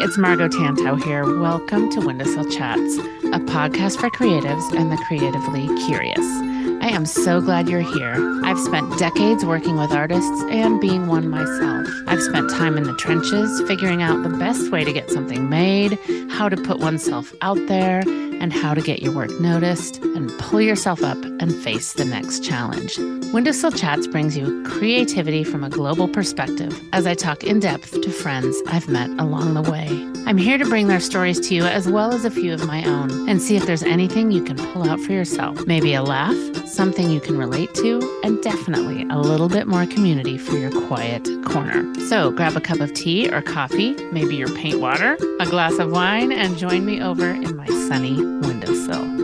it's Margo Tantau here. Welcome to Windowsill Chats, a podcast for creatives and the creatively curious. I am so glad you're here. I've spent decades working with artists and being one myself. I've spent time in the trenches figuring out the best way to get something made, how to put oneself out there, and how to get your work noticed and pull yourself up and face the next challenge. Windowsill Chats brings you creativity from a global perspective as I talk in depth to friends I've met along the way. I'm here to bring their stories to you as well as a few of my own and see if there's anything you can pull out for yourself. Maybe a laugh, something you can relate to, and definitely a little bit more community for your quiet corner. So grab a cup of tea or coffee, maybe your paint water, a glass of wine, and join me over in my sunny windowsill.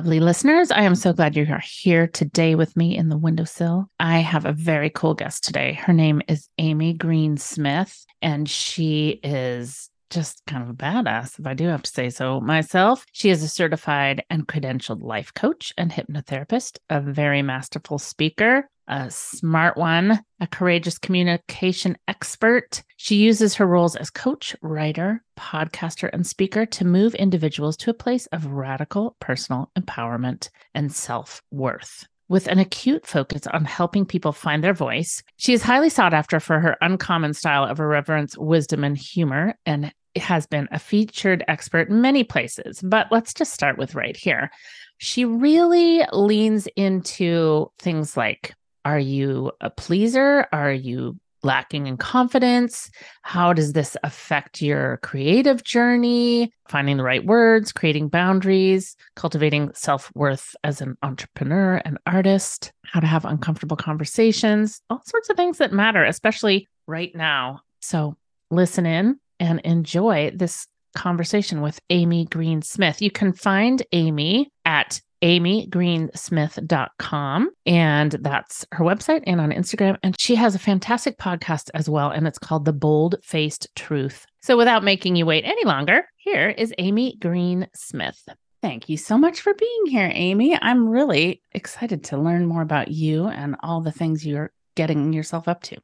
Lovely listeners. I am so glad you are here today with me in the windowsill. I have a very cool guest today. Her name is Amy Green Smith, and she is just kind of a badass, if I do have to say so myself. She is a certified and credentialed life coach and hypnotherapist, a very masterful speaker, a smart one, a courageous communication expert. She uses her roles as coach, writer, podcaster, and speaker to move individuals to a place of radical personal empowerment and self worth. With an acute focus on helping people find their voice, she is highly sought after for her uncommon style of irreverence, wisdom, and humor, and has been a featured expert in many places. But let's just start with right here. She really leans into things like are you a pleaser? Are you lacking in confidence? How does this affect your creative journey? Finding the right words, creating boundaries, cultivating self worth as an entrepreneur and artist, how to have uncomfortable conversations, all sorts of things that matter, especially right now. So listen in and enjoy this conversation with Amy Green Smith. You can find Amy at amygreensmith.com. And that's her website and on Instagram. And she has a fantastic podcast as well. And it's called The Bold Faced Truth. So without making you wait any longer, here is Amy Green Smith. Thank you so much for being here, Amy. I'm really excited to learn more about you and all the things you're getting yourself up to.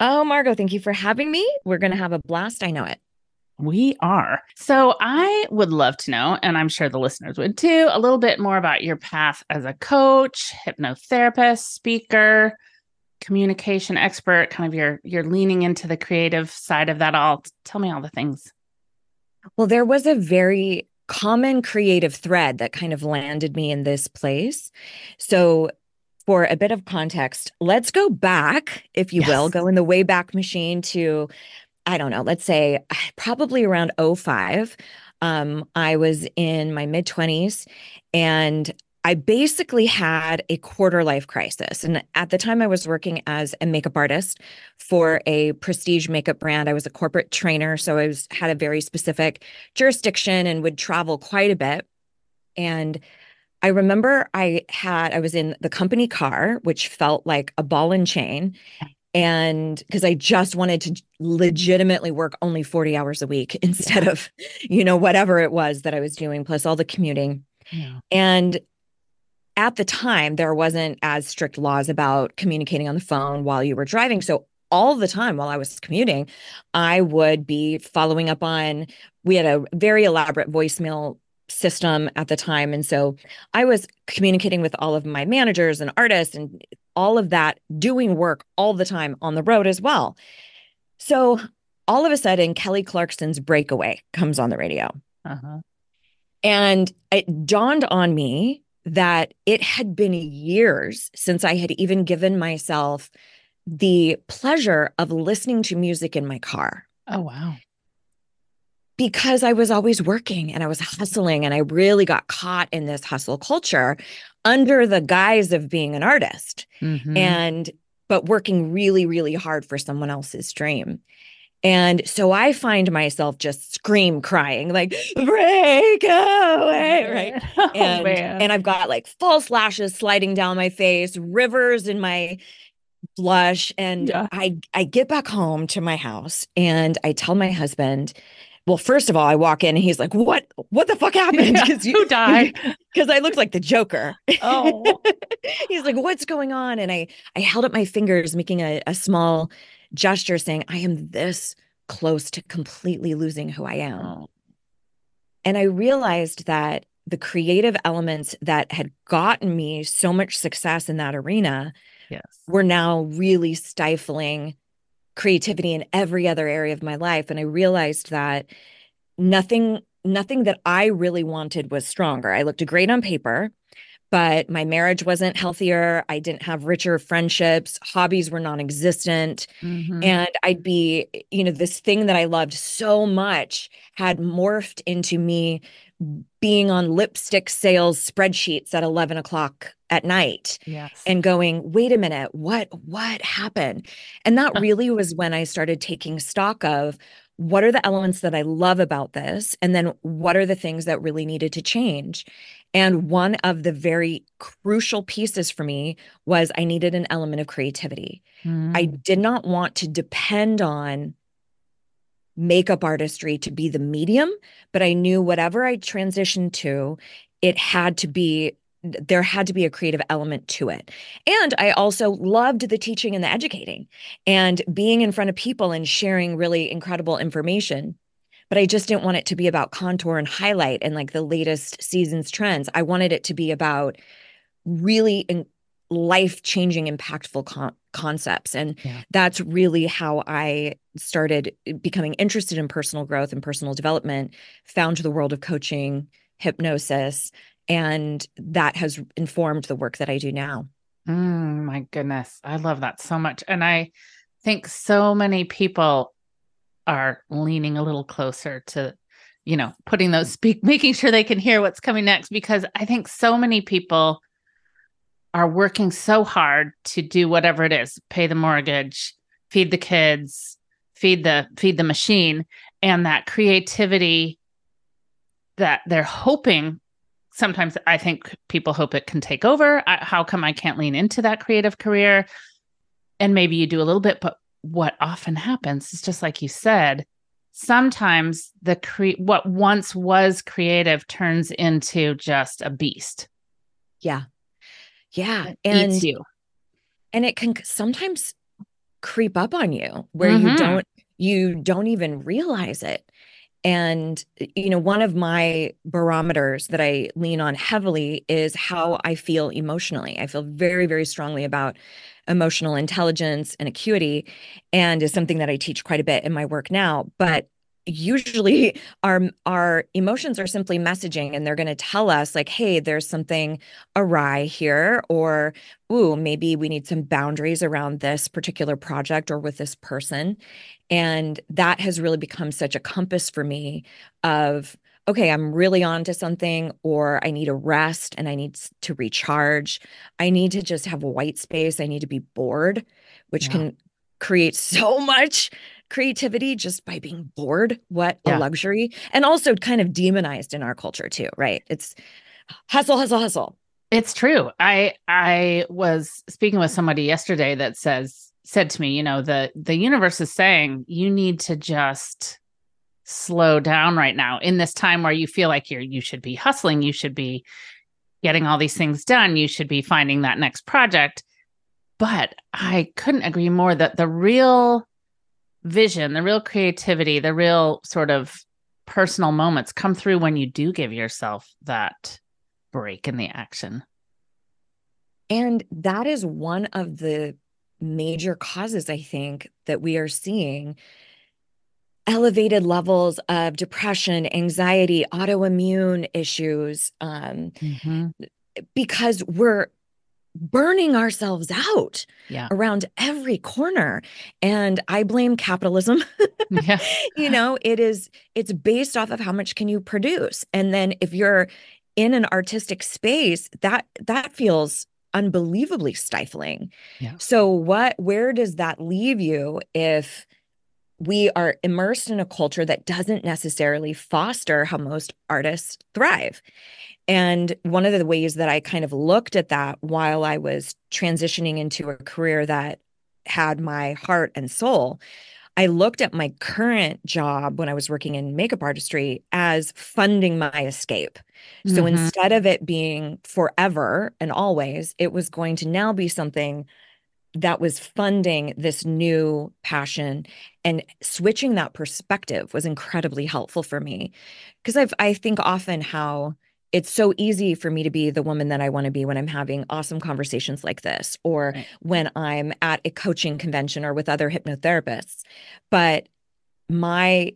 Oh, Margo, thank you for having me. We're going to have a blast. I know it. We are. So I would love to know, and I'm sure the listeners would too, a little bit more about your path as a coach, hypnotherapist, speaker, communication expert, kind of your you're leaning into the creative side of that all. Tell me all the things. Well, there was a very common creative thread that kind of landed me in this place. So for a bit of context, let's go back, if you yes. will, go in the way back Machine to I don't know, let's say probably around 05. Um, I was in my mid 20s and I basically had a quarter life crisis. And at the time, I was working as a makeup artist for a prestige makeup brand. I was a corporate trainer. So I was, had a very specific jurisdiction and would travel quite a bit. And I remember I had, I was in the company car, which felt like a ball and chain and because I just wanted to legitimately work only 40 hours a week instead of, you know, whatever it was that I was doing, plus all the commuting. Yeah. And at the time, there wasn't as strict laws about communicating on the phone while you were driving. So all the time while I was commuting, I would be following up on, we had a very elaborate voicemail system at the time. And so I was communicating with all of my managers and artists and all of that doing work all the time on the road as well. So all of a sudden, Kelly Clarkson's Breakaway comes on the radio. Uh-huh. And it dawned on me that it had been years since I had even given myself the pleasure of listening to music in my car. Oh, wow. Because I was always working and I was hustling, and I really got caught in this hustle culture under the guise of being an artist mm-hmm. and but working really really hard for someone else's dream and so I find myself just scream crying, like break away, right? Oh, and, man. and I've got like false lashes sliding down my face, rivers in my blush and yeah. I I get back home to my house and I tell my husband well, first of all, I walk in and he's like, "What? What the fuck happened? Yeah, you, who died? Because I looked like the Joker." Oh, he's like, "What's going on?" And I I held up my fingers, making a, a small gesture, saying, "I am this close to completely losing who I am." Oh. And I realized that the creative elements that had gotten me so much success in that arena yes. were now really stifling creativity in every other area of my life and i realized that nothing nothing that i really wanted was stronger. I looked great on paper but my marriage wasn't healthier. I didn't have richer friendships. Hobbies were non-existent. Mm-hmm. and i'd be you know this thing that i loved so much had morphed into me being on lipstick sales spreadsheets at 11 o'clock at night yes. and going wait a minute what what happened and that really was when i started taking stock of what are the elements that i love about this and then what are the things that really needed to change and one of the very crucial pieces for me was i needed an element of creativity mm. i did not want to depend on makeup artistry to be the medium, but I knew whatever I transitioned to, it had to be there had to be a creative element to it. And I also loved the teaching and the educating and being in front of people and sharing really incredible information. But I just didn't want it to be about contour and highlight and like the latest season's trends. I wanted it to be about really life changing, impactful con- concepts. And yeah. that's really how I started becoming interested in personal growth and personal development, found the world of coaching, hypnosis, and that has informed the work that I do now. Mm, my goodness. I love that so much. And I think so many people are leaning a little closer to you know putting those speak making sure they can hear what's coming next because i think so many people are working so hard to do whatever it is pay the mortgage feed the kids feed the feed the machine and that creativity that they're hoping sometimes i think people hope it can take over. How come i can't lean into that creative career? And maybe you do a little bit but what often happens is just like you said sometimes the cre- what once was creative turns into just a beast. Yeah yeah. And you. And it can sometimes creep up on you where mm-hmm. you don't you don't even realize it. And you know, one of my barometers that I lean on heavily is how I feel emotionally. I feel very very strongly about emotional intelligence and acuity and is something that I teach quite a bit in my work now, but usually our our emotions are simply messaging and they're going to tell us like hey there's something awry here or ooh maybe we need some boundaries around this particular project or with this person. And that has really become such a compass for me of okay i'm really on to something or i need a rest and i need to recharge. I need to just have white space. I need to be bored which yeah. can create so much creativity just by being bored. What yeah. a luxury. And also kind of demonized in our culture too, right? It's hustle, hustle, hustle. It's true. I I was speaking with somebody yesterday that says said to me, you know, the the universe is saying you need to just slow down right now in this time where you feel like you're you should be hustling, you should be getting all these things done, you should be finding that next project. But I couldn't agree more that the real vision, the real creativity, the real sort of personal moments come through when you do give yourself that break in the action. And that is one of the major causes, I think, that we are seeing elevated levels of depression, anxiety, autoimmune issues, um, mm-hmm. because we're burning ourselves out yeah. around every corner and i blame capitalism yeah. you know it is it's based off of how much can you produce and then if you're in an artistic space that that feels unbelievably stifling yeah. so what where does that leave you if we are immersed in a culture that doesn't necessarily foster how most artists thrive and one of the ways that I kind of looked at that while I was transitioning into a career that had my heart and soul. I looked at my current job when I was working in makeup artistry as funding my escape. So Mhm. instead of it being forever and always, it was going to now be something that was funding this new passion and switching that perspective was incredibly helpful for me because I've I think often how it's so easy for me to be the woman that I want to be when I'm having awesome conversations like this or Right. when I'm at a coaching convention or with other hypnotherapists but my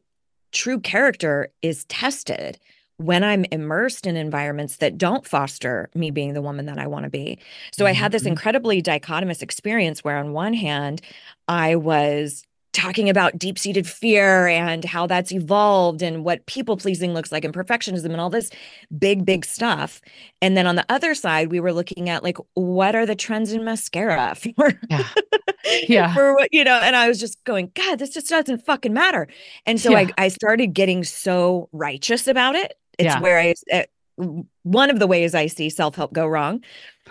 true character is tested when I'm immersed in environments that don't foster me being the woman that I want to be. So I had this Mhm. incredibly dichotomous experience where, on one hand, I was talking about deep seated fear and how that's evolved and what people pleasing looks like and perfectionism and all this big, big stuff. And then on the other side, we were looking at like, what are the trends in mascara for? Yeah. Yeah. for what you know and i was just going god this just doesn't fucking matter and so Yeah. I, I started getting so righteous about it it's Yeah. where i one of the ways i see self-help go wrong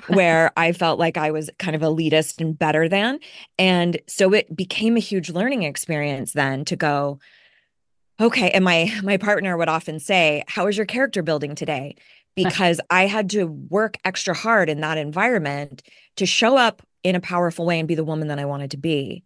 where i felt like i was kind of elitist and better than and so it became a huge learning experience then to go okay and my my partner would often say how is your character building today because i had to work extra hard in that environment to show up in a powerful way and be the woman that i wanted to be.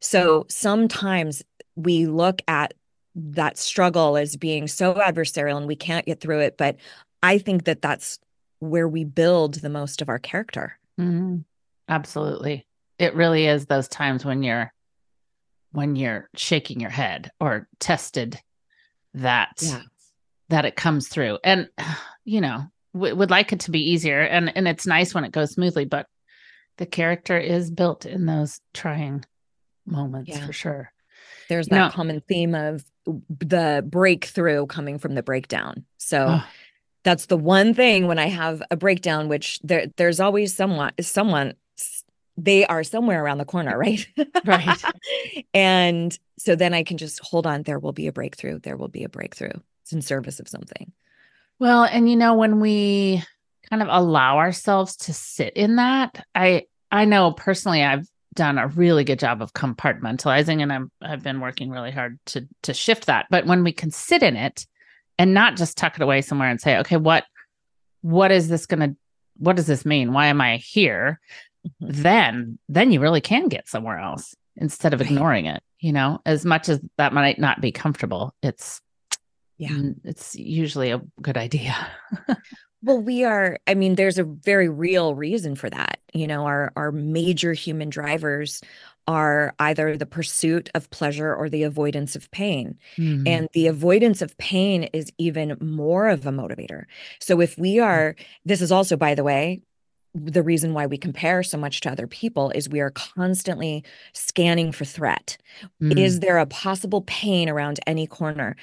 So sometimes we look at that struggle as being so adversarial and we can't get through it but i think that that's where we build the most of our character Mhm. Absolutely. It really is those times when you're when you're shaking your head or tested that Yeah. that it comes through. And you know, w- would like it to be easier and and it's nice when it goes smoothly, but the character is built in those trying moments Yeah. for sure. there's You that know- common theme of the breakthrough coming from the breakdown so Oh, that's the one thing when I have a breakdown, which there there's always someone someone they are somewhere around the corner, right? Right. and so then I can just hold on. There will be a breakthrough. There will be a breakthrough. It's in service of something. Well, and you know when we kind of allow ourselves to sit in that, I I know personally I've done a really good job of compartmentalizing and I'm I've been working really hard to to shift that. But when we can sit in it and not just tuck it away somewhere and say, okay, what what is this going to what does this mean? Why am I here? Mhm. Then then you really can get somewhere else instead of ignoring it, you know? As much as that might not be comfortable, it's Yeah. it's usually a good idea. Well, we are, I mean, there's a very real reason for that. You know, our our major human drivers are either the pursuit of pleasure or the avoidance of pain. Mm. And the avoidance of pain is even more of a motivator. So if we are, this is also, by the way, the reason why we compare so much to other people is we are constantly scanning for threat. Mm. Is there a possible pain around any corner?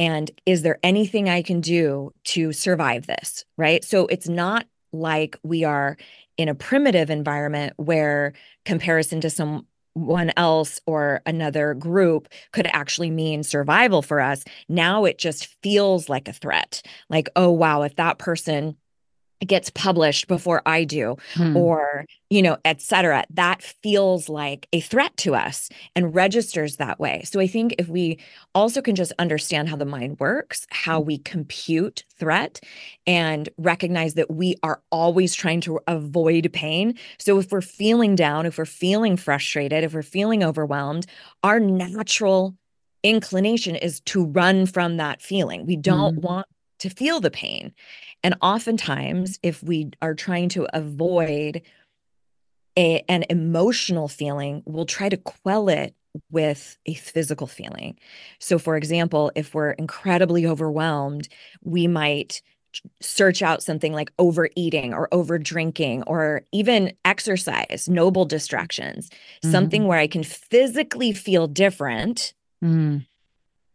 And is there anything I can do to survive this? Right. So it's not like we are in a primitive environment where comparison to someone else or another group could actually mean survival for us. Now it just feels like a threat. Like, oh, wow, if that person gets published before I do, Mm. or you know et cetera that feels like a threat to us and registers that way so i think if we also can just understand how the mind works how we compute threat and recognize that we are always trying to avoid pain so if we're feeling down if we're feeling frustrated if we're feeling overwhelmed our natural inclination is to run from that feeling we don't Mhm. want to feel the pain and oftentimes, if we are trying to avoid a, an emotional feeling, we'll try to quell it with a physical feeling. So, for example, if we're incredibly overwhelmed, we might search out something like overeating or over drinking or even exercise, noble distractions, something where I can physically feel different Mm.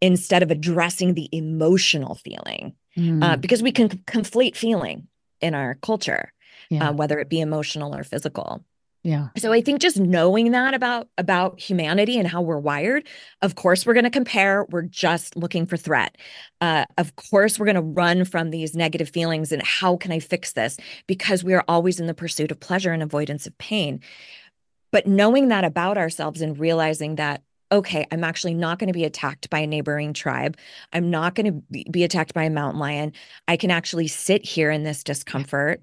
instead of addressing the emotional feeling Mm. uh, because we can conflate feeling in our culture, yeah. uh, whether it be emotional or physical. yeah. So I think just knowing that about about humanity and how we're wired, of course we're going to compare. We're just looking for threat. Uh, of course we're going to run from these negative feelings and how can I fix this? Because we are always in the pursuit of pleasure and avoidance of pain. but knowing that about ourselves and realizing that okay, I'm actually not going to be attacked by a neighboring tribe. I'm not going to be attacked by a mountain lion. I can actually sit here in this discomfort.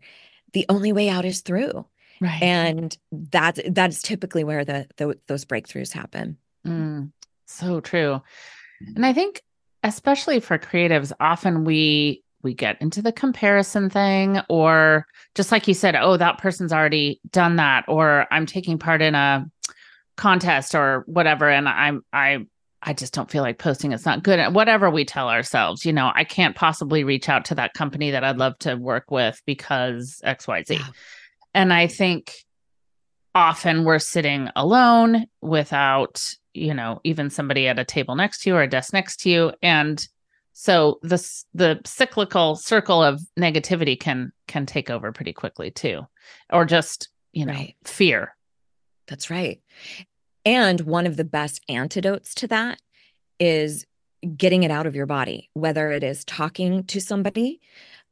The only way out is through. Right. And that's that's typically where the, the those breakthroughs happen. Mm, so true. And I think especially for creatives, often we we get into the comparison thing or just like you said oh that person's already done that or i'm taking part in a contest or whatever and i'm i i just don't feel like posting it's not good whatever we tell ourselves you know i can't possibly reach out to that company that i'd love to work with because xyz yeah. and i think often we're sitting alone without you know even somebody at a table next to you or a desk next to you and so the the cyclical circle of negativity can can take over pretty quickly too or just you know right. fear that's right and one of the best antidotes to that is getting it out of your body whether it is talking to somebody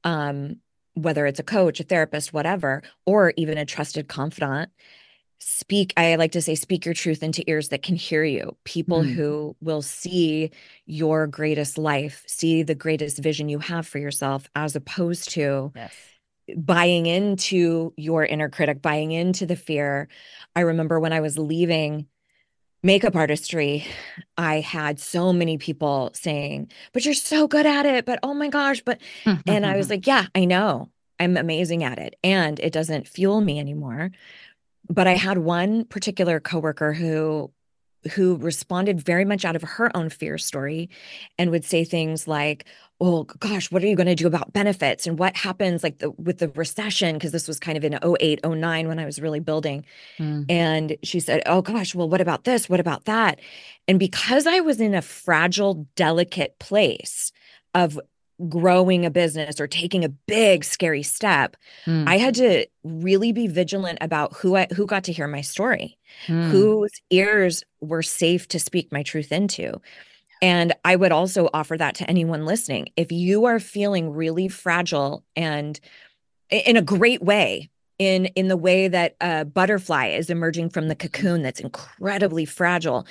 um whether it's a coach a therapist whatever or even a trusted confidant speak i like to say speak your truth into ears that can hear you people mm. who will see your greatest life see the greatest vision you have for yourself as opposed to yes. Buying into your inner critic buying into the fear. I remember when i was leaving makeup artistry i had so many people saying but you're so good at it but oh my gosh but and i was like yeah i know. I'm amazing at it and it doesn't fuel me anymore. But I had one particular coworker who who responded very much out of her own fear story and would say things like oh gosh what are you going to do about benefits and what happens like the, with the recession because this was kind of in 08 09 when i was really building mm. and she said oh gosh well what about this what about that and because i was in a fragile delicate place of growing a business or taking a big scary step mm. i had to really be vigilant about who i who got to hear my story mm. whose ears were safe to speak my truth into and i would also offer that to anyone listening if you are feeling really fragile and in a great way in in the way that a butterfly is emerging from the cocoon that's incredibly fragile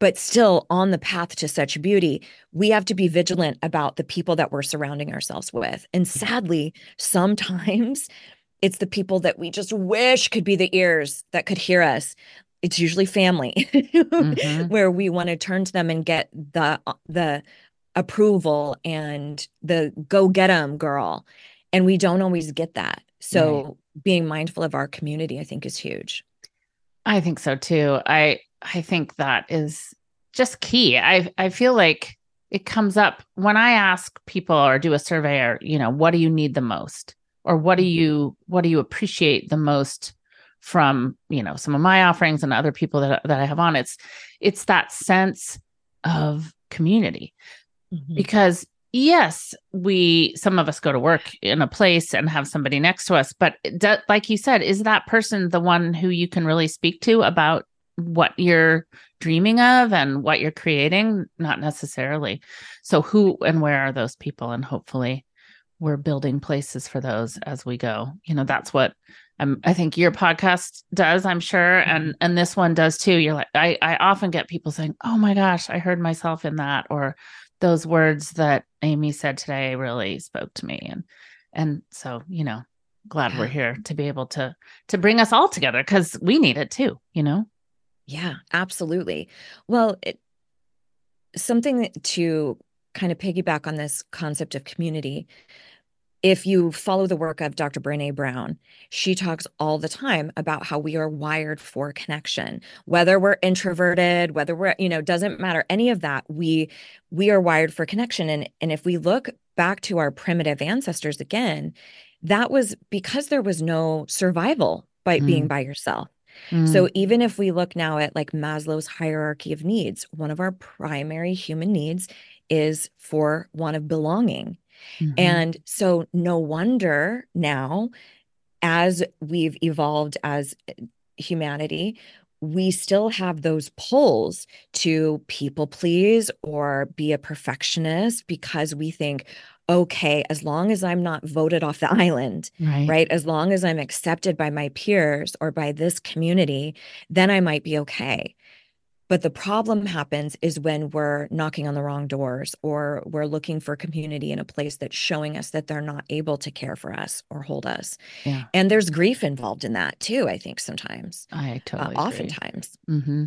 but still on the path to such beauty, we have to be vigilant about the people that we're surrounding ourselves with. And mm-hmm. sadly, sometimes it's the people that we just wish could be the ears that could hear us. It's usually family mm-hmm. where we want to turn to them and get the the approval and the go get them girl. And we don't always get that. So right. being mindful of our community, I think, is huge. I think so too. I I think that is just key. I I feel like it comes up when I ask people or do a survey or you know what do you need the most or what do you what do you appreciate the most from you know some of my offerings and other people that that I have on it's it's that sense of community. Mm-hmm. because yes we some of us go to work in a place and have somebody next to us but do, like you said is that person the one who you can really speak to about what you're dreaming of and what you're creating? Not necessarily. So who and where are those people? And hopefully we're building places for those as we go. You know that's what um, i think your podcast does i'm sure and mm-hmm. and this one does too you're like i i often get people saying oh my gosh i heard myself in that or those words that amy said today really spoke to me and and so you know glad yeah. we're here to be able to to bring us all together because we need it too you know yeah, absolutely. Well, it, something to kind of piggyback on this concept of community. If you follow the work of Dr. Brene Brown, she talks all the time about how we are wired for connection. Whether we're introverted, whether we're, you know, doesn't matter any of that. We we are wired for connection and and if we look back to our primitive ancestors again, that was because there was no survival by mm. being by yourself. So mm. even if we look now at like Maslow's hierarchy of needs, one of our primary human needs is for one of belonging. Mm-hmm. And so no wonder now as we've evolved as eh, humanity, we still have those pulls to people please or be a perfectionist because we think, okay as long as I'm not voted off the island, Right. right? As long as I'm accepted by my peers or by this community, then I might be okay. But the problem happens is when we're knocking on the wrong doors or we're looking for community in a place that's showing us that they're not able to care for us or hold us. Yeah. And there's grief involved in that too, I think sometimes. I Uh, totally agree. oftentimes. hmm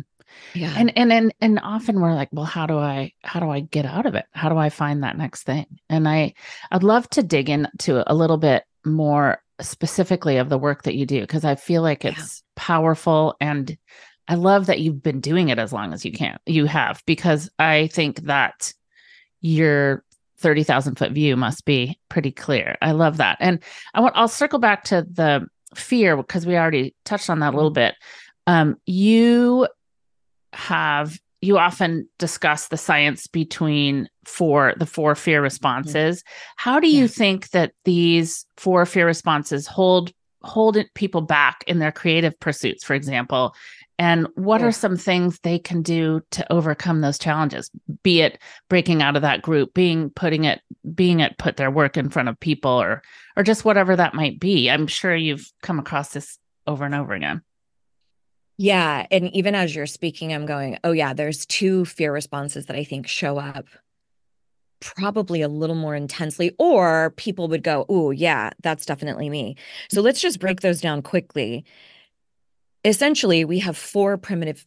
Yeah. And and and and often we're like, well, how do I how do I get out of it? How do I find that next thing? And I I'd love to dig into a little bit more specifically of the work that you do because I feel like Yeah. it's powerful and I love that you've been doing it as long as you can you have because I think that your 30,000 foot view must be pretty clear. I love that. And I want I'll circle back to the fear because we already touched on that a little bit. Um you have you often discuss the science between four the four fear responses. How do you Yeah. think that these four fear responses hold hold people back in their creative pursuits, for example? And what Oh. are some things they can do to overcome those challenges? Be it breaking out of that group, being putting it, being it put their work in front of people, or or just whatever that might be. I'm sure you've come across this over and over again. Yeah. And even as you're speaking, I'm going, oh, yeah, there's two fear responses that I think show up probably a little more intensely, or people would go, oh, yeah, that's definitely me. So let's just break those down quickly. Essentially, we have four primitive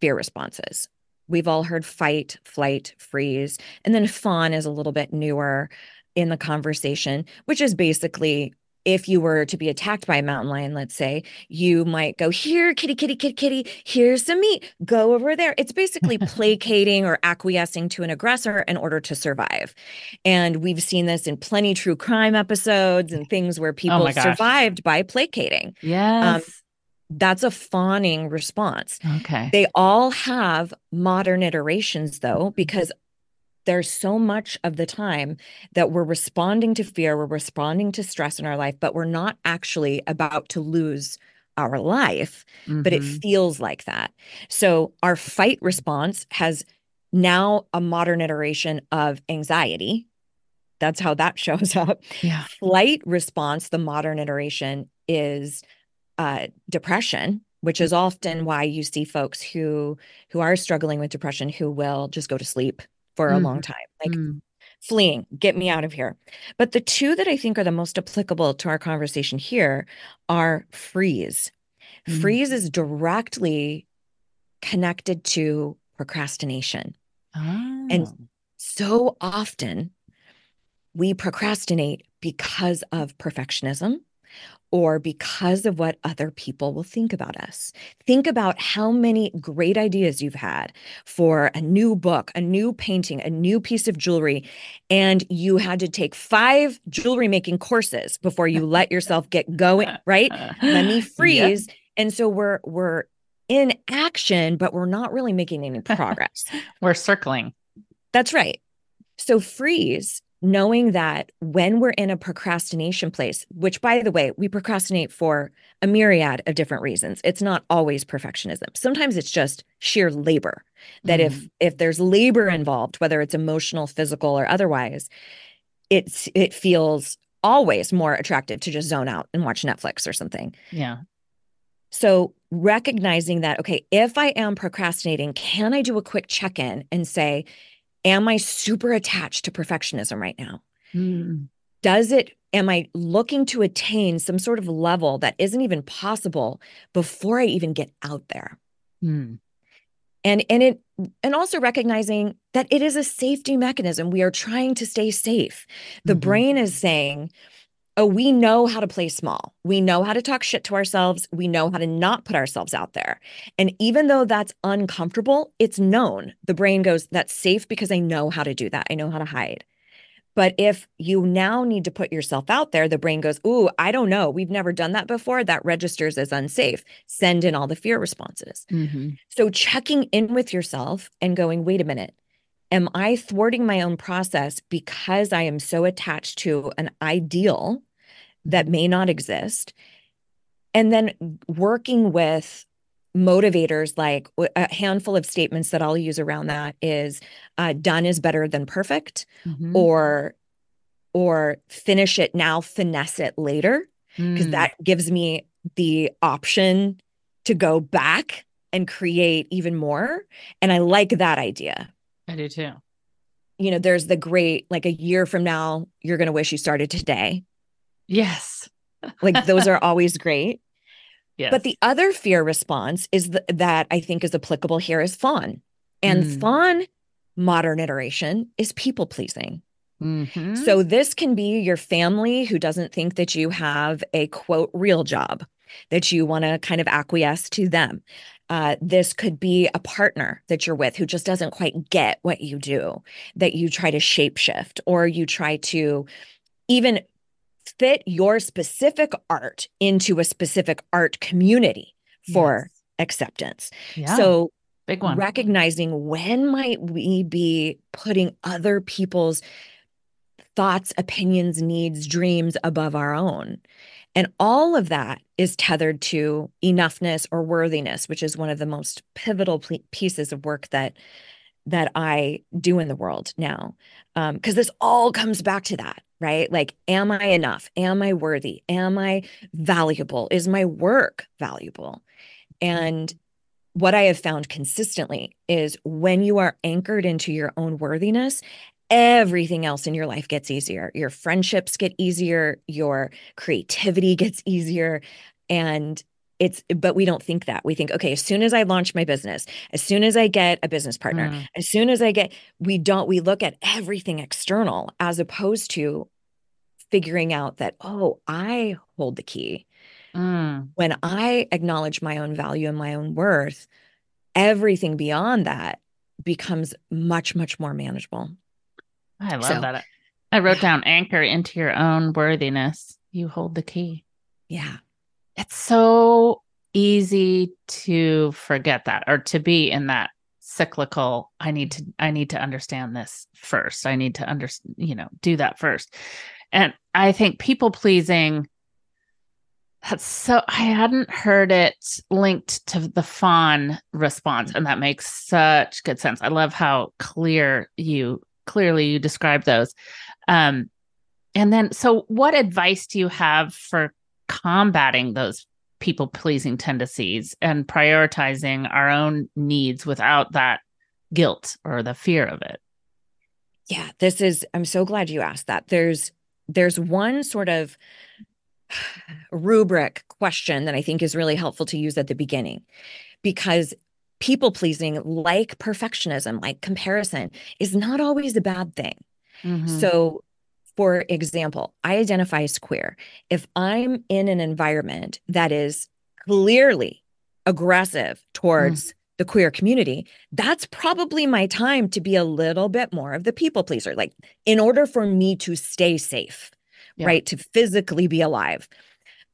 fear responses. We've all heard fight, flight, freeze, and then fawn is a little bit newer in the conversation, which is basically if you were to be attacked by a mountain lion, let's say, you might go, Here, kitty, kitty, kitty, kitty, here's some meat, go over there. It's basically placating or acquiescing to an aggressor in order to survive. And we've seen this in plenty true crime episodes and things where oh people my gosh. survived by placating. Um, yes. That's a fawning response. okay. They all have modern iterations, though, because there's so much of the time that we're responding to fear, we're responding to stress in our life, but we're not actually about to lose our life, but it Mhm. feels like that. So our fight response has now a modern iteration of anxiety. That's how that shows up. yeah. Flight response, the modern iteration, is uh, depression, which is often why you see folks who who are struggling with depression who will just go to sleep for a long time, like Mm. fleeing, get me out of here. But the two that I think are the most applicable to our conversation here are freeze. Mm. Freeze is directly connected to procrastination. Oh. So often we procrastinate because of perfectionism or because of what other people will think about us. Think about how many great ideas you've had for a new book, a new painting, a new piece of jewelry, and you had to take five jewelry making courses before you let yourself get going, right? Let me Yep. freeze. And so we're we're in action, but we're not really making any progress. We're circling. That's right. So freeze, knowing that when we're in a procrastination place, which by the way, we procrastinate for a myriad of different reasons. It's not always perfectionism. Sometimes it's just sheer labor. That if mm-hmm. if there's labor involved, whether it's emotional, physical, or otherwise, it's it feels always more attractive to just zone out and watch Netflix or something. Yeah. So recognizing that, okay, if I am procrastinating, can I do a quick check in and say, am I super attached to perfectionism right now? Mm. Does it, am I looking to attain some sort of level that isn't even possible before I even get out there? Mm. And, and it, and also recognizing that it is a safety mechanism. We are trying to stay safe. The Mhm. brain is saying, oh, we know how to play small. We know how to talk shit to ourselves. We know how to not put ourselves out there. And even though that's uncomfortable, it's known. The brain goes, that's safe because I know how to do that. I know how to hide. But if you now need to put yourself out there, the brain goes, Ooh, I don't know. We've never done that before. That registers as unsafe. Send in all the fear responses. Mhm. So checking in with yourself and going, wait a minute. Am I thwarting my own process because I am so attached to an ideal that may not exist? And then working with motivators like a handful of statements that I'll use around that is uh, done is better than perfect Mhm. or or finish it now, finesse it later, because Mm, that gives me the option to go back and create even more. And I like that idea. I do too. You know, there's the great, like a year from now, you're going to wish you started today. Yes. Like those are always great. Yes. But the other fear response is th- that I think is applicable here is fawn. And Mm. fawn, modern iteration, is people pleasing. Mhm. So this can be your family who doesn't think that you have a quote real job, that you want to kind of acquiesce to them. Uh, this could be a partner that you're with who just doesn't quite get what you do, that you try to shapeshift or you try to even fit your specific art into a specific art community for Yes. acceptance. yeah. So big one. recognizing when might we be putting other people's thoughts, opinions, needs, dreams above our own. And all of that is tethered to enoughness or worthiness, which is one of the most pivotal pieces of work that that I do in the world now. Um, because this all comes back to that, right? Like, am I enough? Am I worthy? Am I valuable? Is my work valuable? And what I have found consistently is when you are anchored into your own worthiness, everything else in your life gets easier. Your friendships get easier, your creativity gets easier. And it's, but we don't think that. We think, okay, as soon as I launch my business, as soon as I get a business partner, Mm. as soon as I get, we don't, we look at everything external as opposed to figuring out that, oh, I hold the key Mm. when I acknowledge my own value and my own worth, everything beyond that becomes much, much more manageable. I love So, that. I wrote down anchor into your own worthiness. You hold the key. Yeah. It's so easy to forget that or to be in that cyclical I need to I need to understand this first. I need to understand, you know, do that first. And I think people pleasing that's so I hadn't heard it linked to the fawn response and that makes such good sense. I love how clear you clearly you describe those. Um and then so what advice do you have for combating those people pleasing tendencies and prioritizing our own needs without that guilt or the fear of it? Yeah. This is, I'm so glad you asked that. There's, there's one sort of rubric question that I think is really helpful to use at the beginning because people pleasing, like perfectionism, like comparison, is not always a bad thing. Mhm. So, for example, I identify as queer. If I'm in an environment that is clearly aggressive towards the queer community, that's probably my time to be a little bit more of the people pleaser. Like, in order for me to stay safe, Yeah. right, to physically be alive.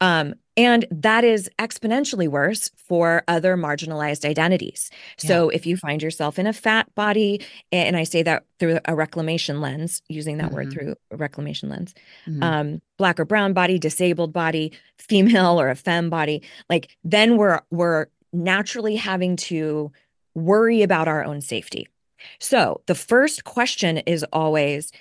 Um, and that is exponentially worse for other marginalized identities. So if you find yourself in a fat body, and I say that through a reclamation lens, using that word Mhm. through a reclamation lens, Mhm. um, black or brown body, disabled body, female or a femme body, like then we're we're naturally having to worry about our own safety. So the first question is always,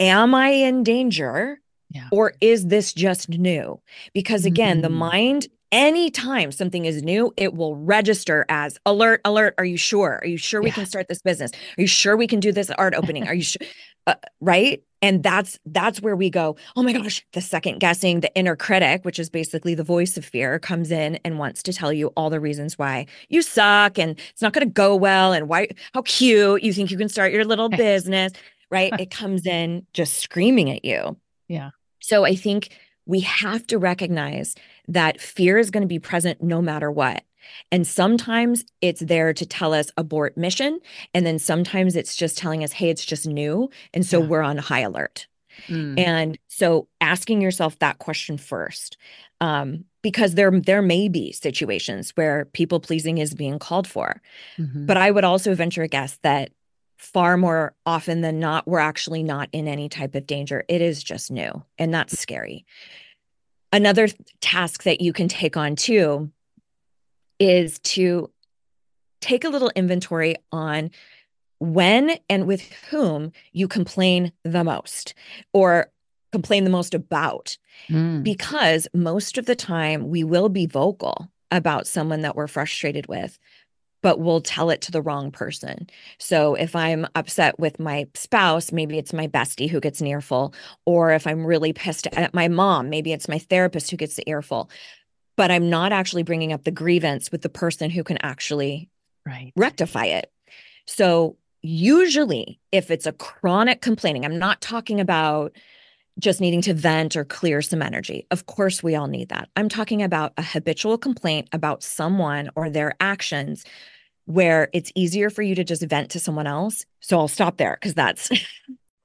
am I in danger? Yeah. Or is this just new? Because again, the Mhm. mind, anytime something is new, it will register as alert, alert. Are you sure? Are you sure we can start this business? Are you sure we can do this art opening? Are you sure? Uh, right. And that's that's where we go, oh my gosh, the second guessing, the inner critic, which is basically the voice of fear, comes in and wants to tell you all the reasons why you suck and it's not going to go well and why how cute you think you can start your little business, right? It comes in just screaming at you. Yeah. So I think we have to recognize that fear is going to be present no matter what. And sometimes it's there to tell us abort mission. And then sometimes it's just telling us, hey, it's just new. And so Yeah. we're on high alert. Mm. And so asking yourself that question first, um, because there there may be situations where people pleasing is being called for. Mhm. But I would also venture a guess that far more often than not, we're actually not in any type of danger. It is just new, and that's scary. Another th- task that you can take on too is to take a little inventory on when and with whom you complain the most or complain the most about mm. because most of the time we will be vocal about someone that we're frustrated with but we'll tell it to the wrong person. So if I'm upset with my spouse, maybe it's my bestie who gets an earful. Or if I'm really pissed at my mom, maybe it's my therapist who gets the earful. But I'm not actually bringing up the grievance with the person who can actually right. rectify it. So usually, if it's a chronic complaining, I'm not talking about just needing to vent or clear some energy. Of course, we all need that. I'm talking about a habitual complaint about someone or their actions where it's easier for you to just vent to someone else. So I'll stop there because that's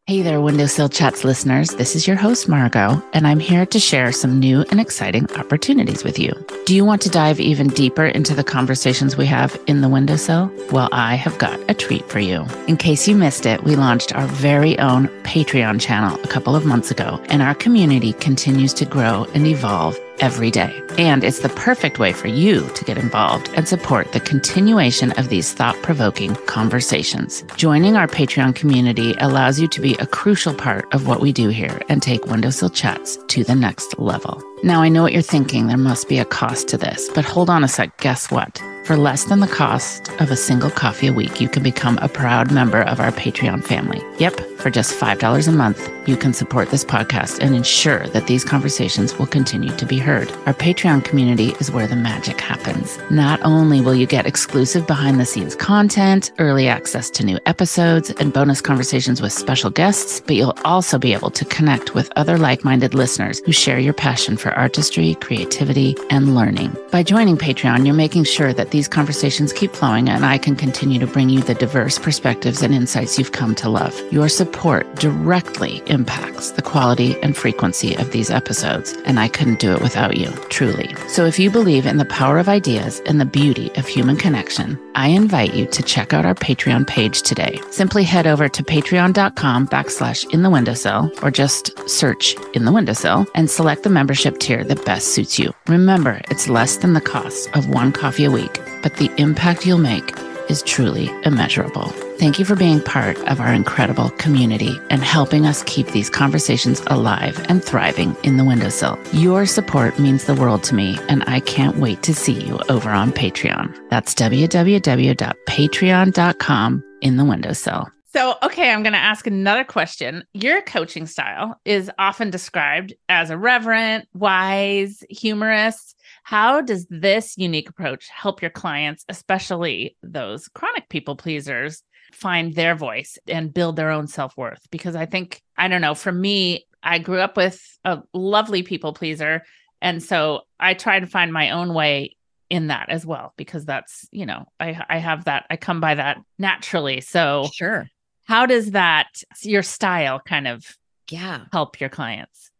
Hey there, Windowsill Chats listeners. This is your host, Margo, and I'm here to share some new and exciting opportunities with you. Do you want to dive even deeper into the conversations we have in the Windowsill? Well, I have got a treat for you. In case you missed it, we launched our very own Patreon channel a couple of months ago, and our community continues to grow and evolve every day. And it's the perfect way for you to get involved and support the continuation of these thought provoking conversations. Joining our Patreon community allows you to be a crucial part of what we do here and take Windowsill Chats to the next level. Now, I know what you're thinking. There must be a cost to this, but hold on a sec. Guess what? For less than the cost of a single coffee a week, you can become a proud member of our Patreon family. Yep, for just $5 a month, you can support this podcast and ensure that these conversations will continue to be heard. Our Patreon community is where the magic happens. Not only will you get exclusive behind the scenes content, early access to new episodes, and bonus conversations with special guests, but you'll also be able to connect with other like minded listeners who share your passion for artistry, creativity, and learning. By joining Patreon, you're making sure that these conversations keep flowing and I can continue to bring you the diverse perspectives and insights you've come to love. Your support directly impacts the quality and frequency of these episodes, and I couldn't do it without you, truly. So if you believe in the power of ideas and the beauty of human connection, I invite you to check out our Patreon page today. Simply head over to patreon.com backslash in the windowsill or just search in the windowsill and select the membership tier that best suits you. Remember, it's less than the cost of one coffee a week but the impact you'll make is truly immeasurable. Thank you for being part of our incredible community and helping us keep these conversations alive and thriving in the windowsill. Your support means the world to me, and I can't wait to see you over on Patreon. That's www.patreon.com in the windowsill. So, okay, I'm going to ask another question. Your coaching style is often described as irreverent, wise, humorous. How does this unique approach help your clients, especially those chronic people pleasers, find their voice and build their own self worth? Because I think, I don't know, for me, I grew up with a lovely people pleaser. And so I try to find my own way in that as well, because that's, you know, I, I have that, I come by that naturally. So, sure. How does that, your style kind of yeah help your clients?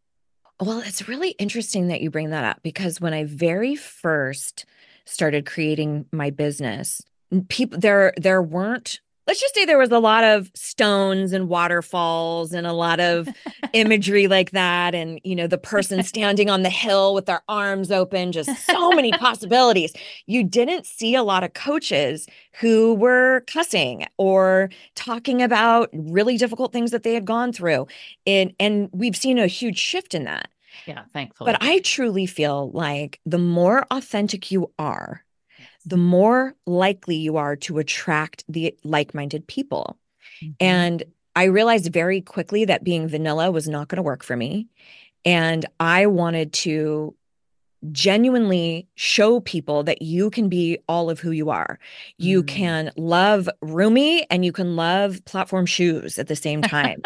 Well, it's really interesting that you bring that up because when I very first started creating my business, people there there weren't let's just say there was a lot of stones and waterfalls and a lot of imagery like that and you know the person standing on the hill with their arms open just so many possibilities. You didn't see a lot of coaches who were cussing or talking about really difficult things that they had gone through. And and we've seen a huge shift in that. Yeah thankfully. But i truly feel like the more authentic you are the more likely you are to attract the like minded people. Mm-hmm. And I realized very quickly that being vanilla was not going to work for me. And I wanted to genuinely show people that you can be all of who you are. You mm. can love Rumi and you can love platform shoes at the same time.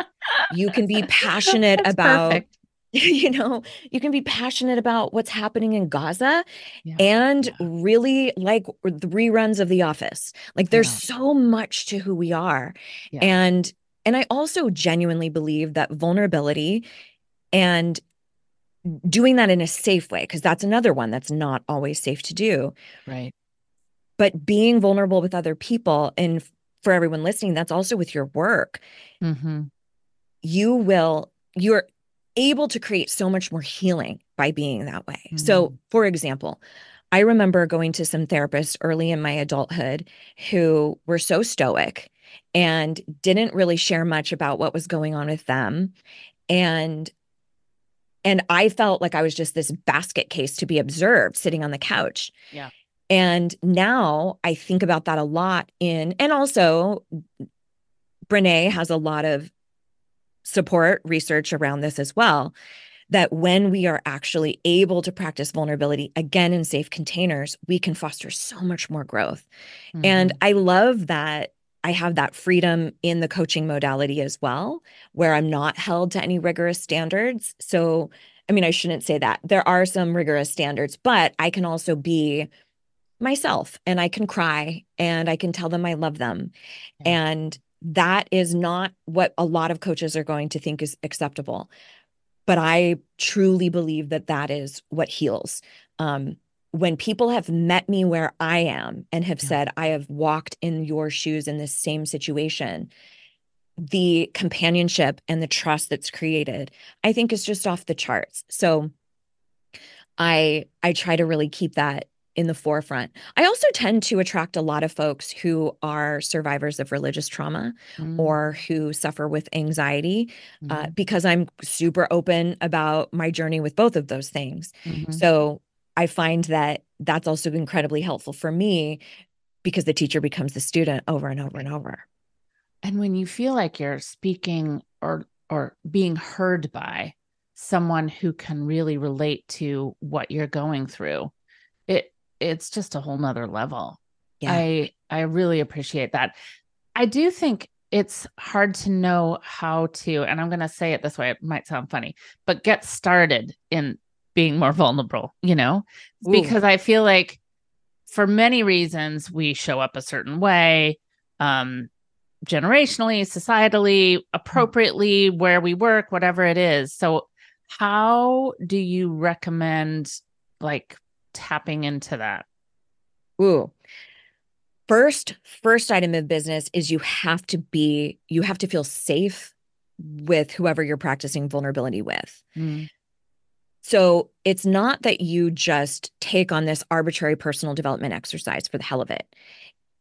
you can be passionate about perfect. you know, you can be passionate about what's happening in Gaza yeah, and yeah. really like the reruns of The Office. Like there's yeah. so much to who we are. And and I also genuinely believe that vulnerability and doing that in a safe way because that's another one that's not always safe to do. Right. But being vulnerable with other people and for everyone listening that's also with your work. Mm-hmm. You will you're able to create so much more healing by being that way. Mm-hmm. So, for example, I remember going to some therapists early in my adulthood who were so stoic and didn't really share much about what was going on with them. And And I felt like I was just this basket case to be observed sitting on the couch. Yeah. And now I think about that a lot in, and also Brene has a lot of support research around this as well. That when we are actually able to practice vulnerability again in safe containers, we can foster so much more growth. Mm-hmm. And I love that I have that freedom in the coaching modality as well, where I'm not held to any rigorous standards. So, I mean, I shouldn't say that. There are some rigorous standards, but I can also be myself and I can cry and I can tell them I love them. And that is not what a lot of coaches are going to think is acceptable. But I truly believe that that is what heals. Um, when people have met me where I am and have yeah. said, I have walked in your shoes in this same situation, the companionship and the trust that's created, I think is just off the charts. So I I try to really keep that in the forefront. I also tend to attract a lot of folks who are survivors of religious trauma mm. or who suffer with anxiety mm. uh, because I'm super open about my journey with both of those things. Mm-hmm. So I find that that's also incredibly helpful for me because the teacher becomes the student over and over and over. And when you feel like you're speaking or or being heard by someone who can really relate to what you're going through, it it's just a whole nother level. Yeah. I I really appreciate that. I do think it's hard to know how to, and I'm going to say it this way, it might sound funny, but get started in being more vulnerable, you know, Ooh. because I feel like for many reasons we show up a certain way, um, generationally, societally, appropriately, where we work, whatever it is. So, how do you recommend like tapping into that? Ooh. First, first item of business is you have to be, you have to feel safe with whoever you're practicing vulnerability with. Mm. So it's not that you just take on this arbitrary personal development exercise for the hell of it.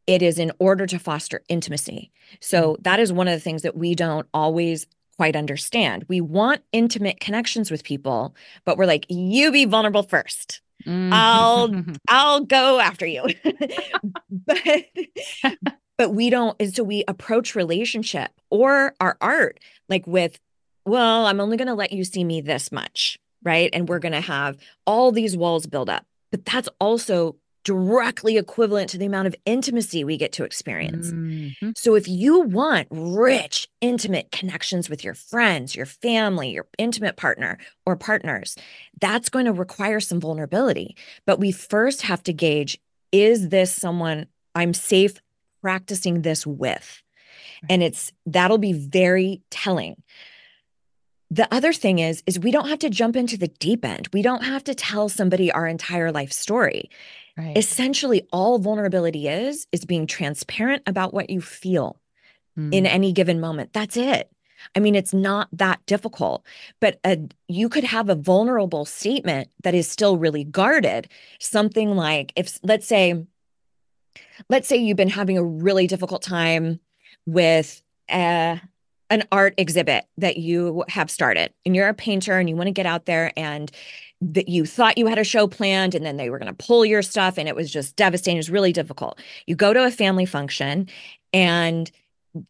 It is in order to foster intimacy. So mm. that is one of the things that we don't always quite understand. We want intimate connections with people, but we're like, you be vulnerable first. Mm. I'll I'll go after you. but but we don't and so we approach relationship or our art like with well, I'm only going to let you see me this much right? And we're going to have all these walls build up. But that's also directly equivalent to the amount of intimacy we get to experience. Mm-hmm. So if you want rich, intimate connections with your friends, your family, your intimate partner or partners, that's going to require some vulnerability. But we first have to gauge is this someone I'm safe practicing this with? And it's that'll be very telling the other thing is is we don't have to jump into the deep end we don't have to tell somebody our entire life story right. essentially all vulnerability is is being transparent about what you feel mm. in any given moment that's it i mean it's not that difficult but a, you could have a vulnerable statement that is still really guarded something like if let's say let's say you've been having a really difficult time with uh, an art exhibit that you have started and you're a painter and you want to get out there and that you thought you had a show planned and then they were going to pull your stuff and it was just devastating it was really difficult you go to a family function and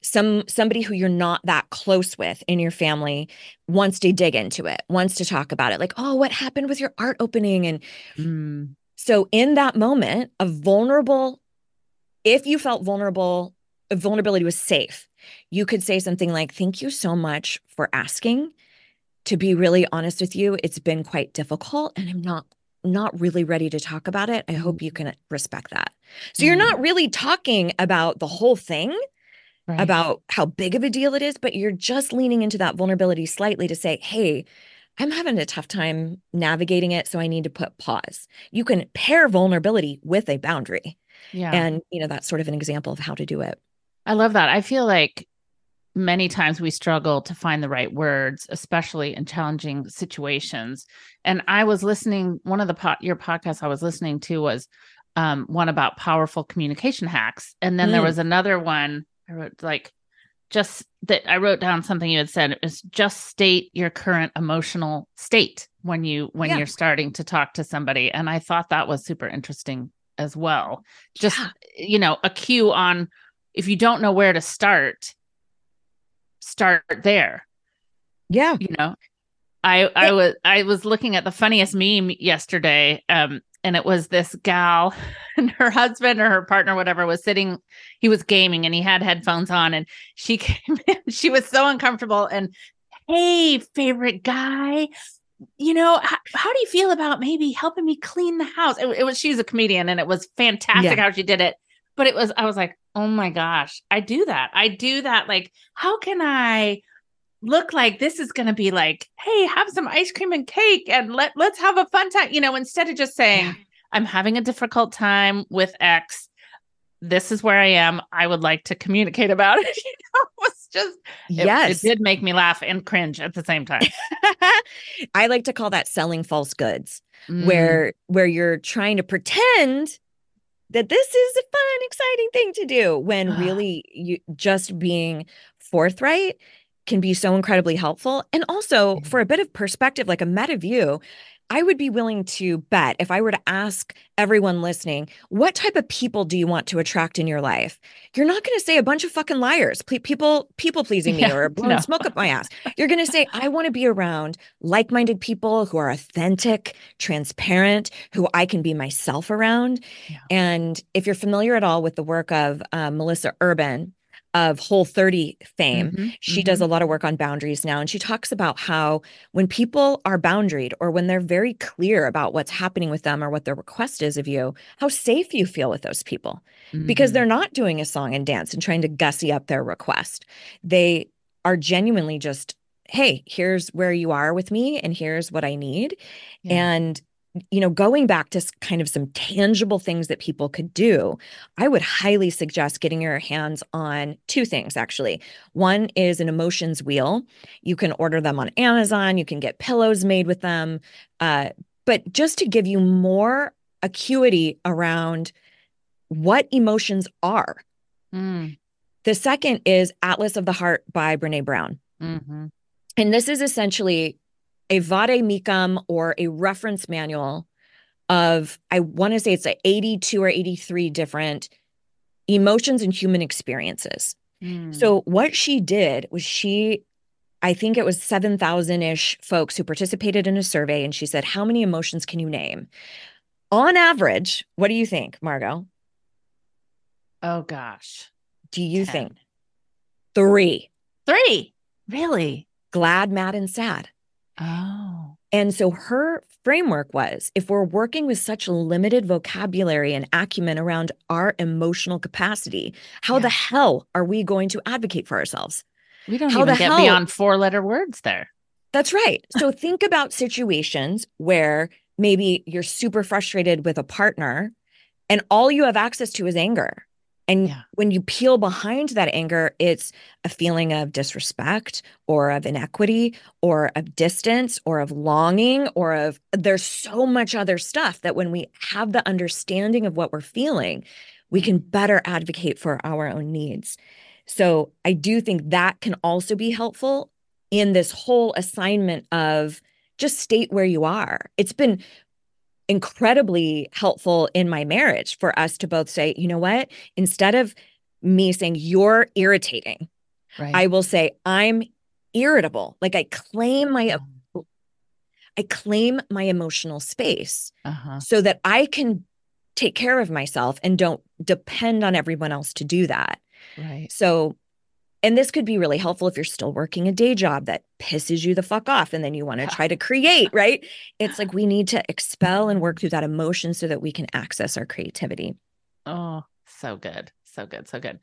some somebody who you're not that close with in your family wants to dig into it wants to talk about it like oh what happened with your art opening and mm. so in that moment a vulnerable if you felt vulnerable vulnerability was safe you could say something like, Thank you so much for asking. To be really honest with you, it's been quite difficult and I'm not not really ready to talk about it. I hope you mm. can respect that. So you're not mm. really talking about the whole thing, right. about how big of a deal it is, but you're just leaning into that vulnerability slightly to say, hey, I'm having a tough time navigating it. So I need to put pause. You can pair vulnerability with a boundary. Yeah. And, you know, that's sort of an example of how to do it. I love that. I feel like many times we struggle to find the right words, especially in challenging situations. And I was listening, one of the po- your podcasts I was listening to was um, one about powerful communication hacks. And then mm. there was another one I wrote like just that I wrote down something you had said. It was just state your current emotional state when you when yeah. you're starting to talk to somebody. And I thought that was super interesting as well. Just yeah. you know, a cue on if you don't know where to start, start there. Yeah. You know, I I was I was looking at the funniest meme yesterday. Um, and it was this gal and her husband or her partner whatever was sitting he was gaming and he had headphones on and she came in she was so uncomfortable and hey favorite guy you know how, how do you feel about maybe helping me clean the house it, it was she's a comedian and it was fantastic yeah. how she did it but it was i was like oh my gosh i do that i do that like how can i look like this is going to be like, hey, have some ice cream and cake and let let's have a fun time. You know, instead of just saying, yeah. I'm having a difficult time with X. This is where I am. I would like to communicate about it. You know, it was just it, yes, it did make me laugh and cringe at the same time. I like to call that selling false goods, mm. where where you're trying to pretend that this is a fun, exciting thing to do when really you just being forthright can be so incredibly helpful. And also for a bit of perspective, like a meta view, I would be willing to bet if I were to ask everyone listening, what type of people do you want to attract in your life? You're not going to say a bunch of fucking liars, people people pleasing me yeah, or blowing no. smoke up my ass. You're going to say I want to be around like-minded people who are authentic, transparent, who I can be myself around. Yeah. And if you're familiar at all with the work of uh, Melissa Urban, of Whole 30 fame. Mm-hmm, she mm-hmm. does a lot of work on boundaries now. And she talks about how when people are boundaried or when they're very clear about what's happening with them or what their request is of you, how safe you feel with those people mm-hmm. because they're not doing a song and dance and trying to gussy up their request. They are genuinely just, hey, here's where you are with me and here's what I need. Yeah. And you know, going back to kind of some tangible things that people could do, I would highly suggest getting your hands on two things actually. One is an emotions wheel. You can order them on Amazon, you can get pillows made with them. Uh, but just to give you more acuity around what emotions are. Mm. The second is Atlas of the Heart by Brene Brown. Mm-hmm. And this is essentially a vade mecum or a reference manual of I want to say it's like 82 or 83 different emotions and human experiences. Mm. So what she did was she I think it was 7,000-ish folks who participated in a survey and she said how many emotions can you name? On average, what do you think, Margo? Oh gosh. Do you 10. think 3? 3. Really? Glad, mad and sad. Oh. And so her framework was if we're working with such limited vocabulary and acumen around our emotional capacity, how yeah. the hell are we going to advocate for ourselves? We don't how even get hell? beyond four letter words there. That's right. So think about situations where maybe you're super frustrated with a partner and all you have access to is anger. And yeah. when you peel behind that anger, it's a feeling of disrespect or of inequity or of distance or of longing or of there's so much other stuff that when we have the understanding of what we're feeling, we can mm-hmm. better advocate for our own needs. So I do think that can also be helpful in this whole assignment of just state where you are. It's been incredibly helpful in my marriage for us to both say, you know what, instead of me saying you're irritating, right. I will say I'm irritable. Like I claim my. I claim my emotional space uh-huh. so that I can take care of myself and don't depend on everyone else to do that. Right. So and this could be really helpful if you're still working a day job that pisses you the fuck off and then you want to try to create, right? It's like we need to expel and work through that emotion so that we can access our creativity. Oh, so good. So good. So good.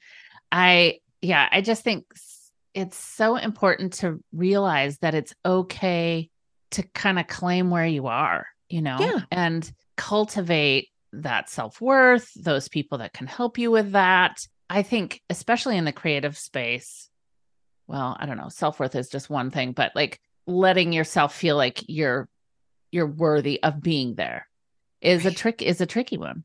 I, yeah, I just think it's so important to realize that it's okay to kind of claim where you are, you know, yeah. and cultivate that self worth, those people that can help you with that. I think, especially in the creative space, well, I don't know, self worth is just one thing, but like letting yourself feel like you're you're worthy of being there is right. a trick is a tricky one.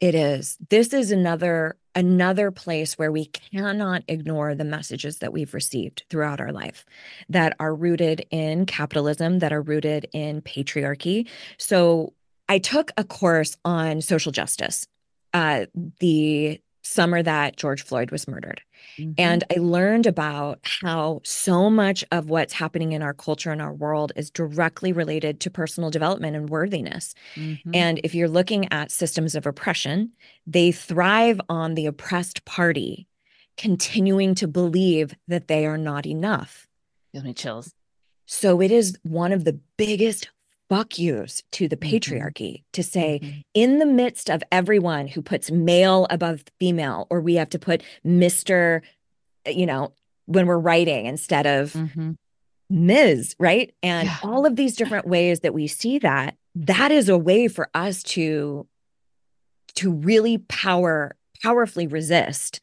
It is. This is another another place where we cannot ignore the messages that we've received throughout our life that are rooted in capitalism, that are rooted in patriarchy. So I took a course on social justice uh, the summer that George Floyd was murdered. Mm-hmm. And I learned about how so much of what's happening in our culture and our world is directly related to personal development and worthiness. Mm-hmm. And if you're looking at systems of oppression, they thrive on the oppressed party continuing to believe that they are not enough. Gives me chills. So it is one of the biggest fuck yous to the mm-hmm. patriarchy mm-hmm. to say, mm-hmm. in the midst of everyone who puts male above female, or we have to put Mr., you know, when we're writing instead of mm-hmm. Ms., right? And yeah. all of these different ways that we see that, that is a way for us to to really power powerfully resist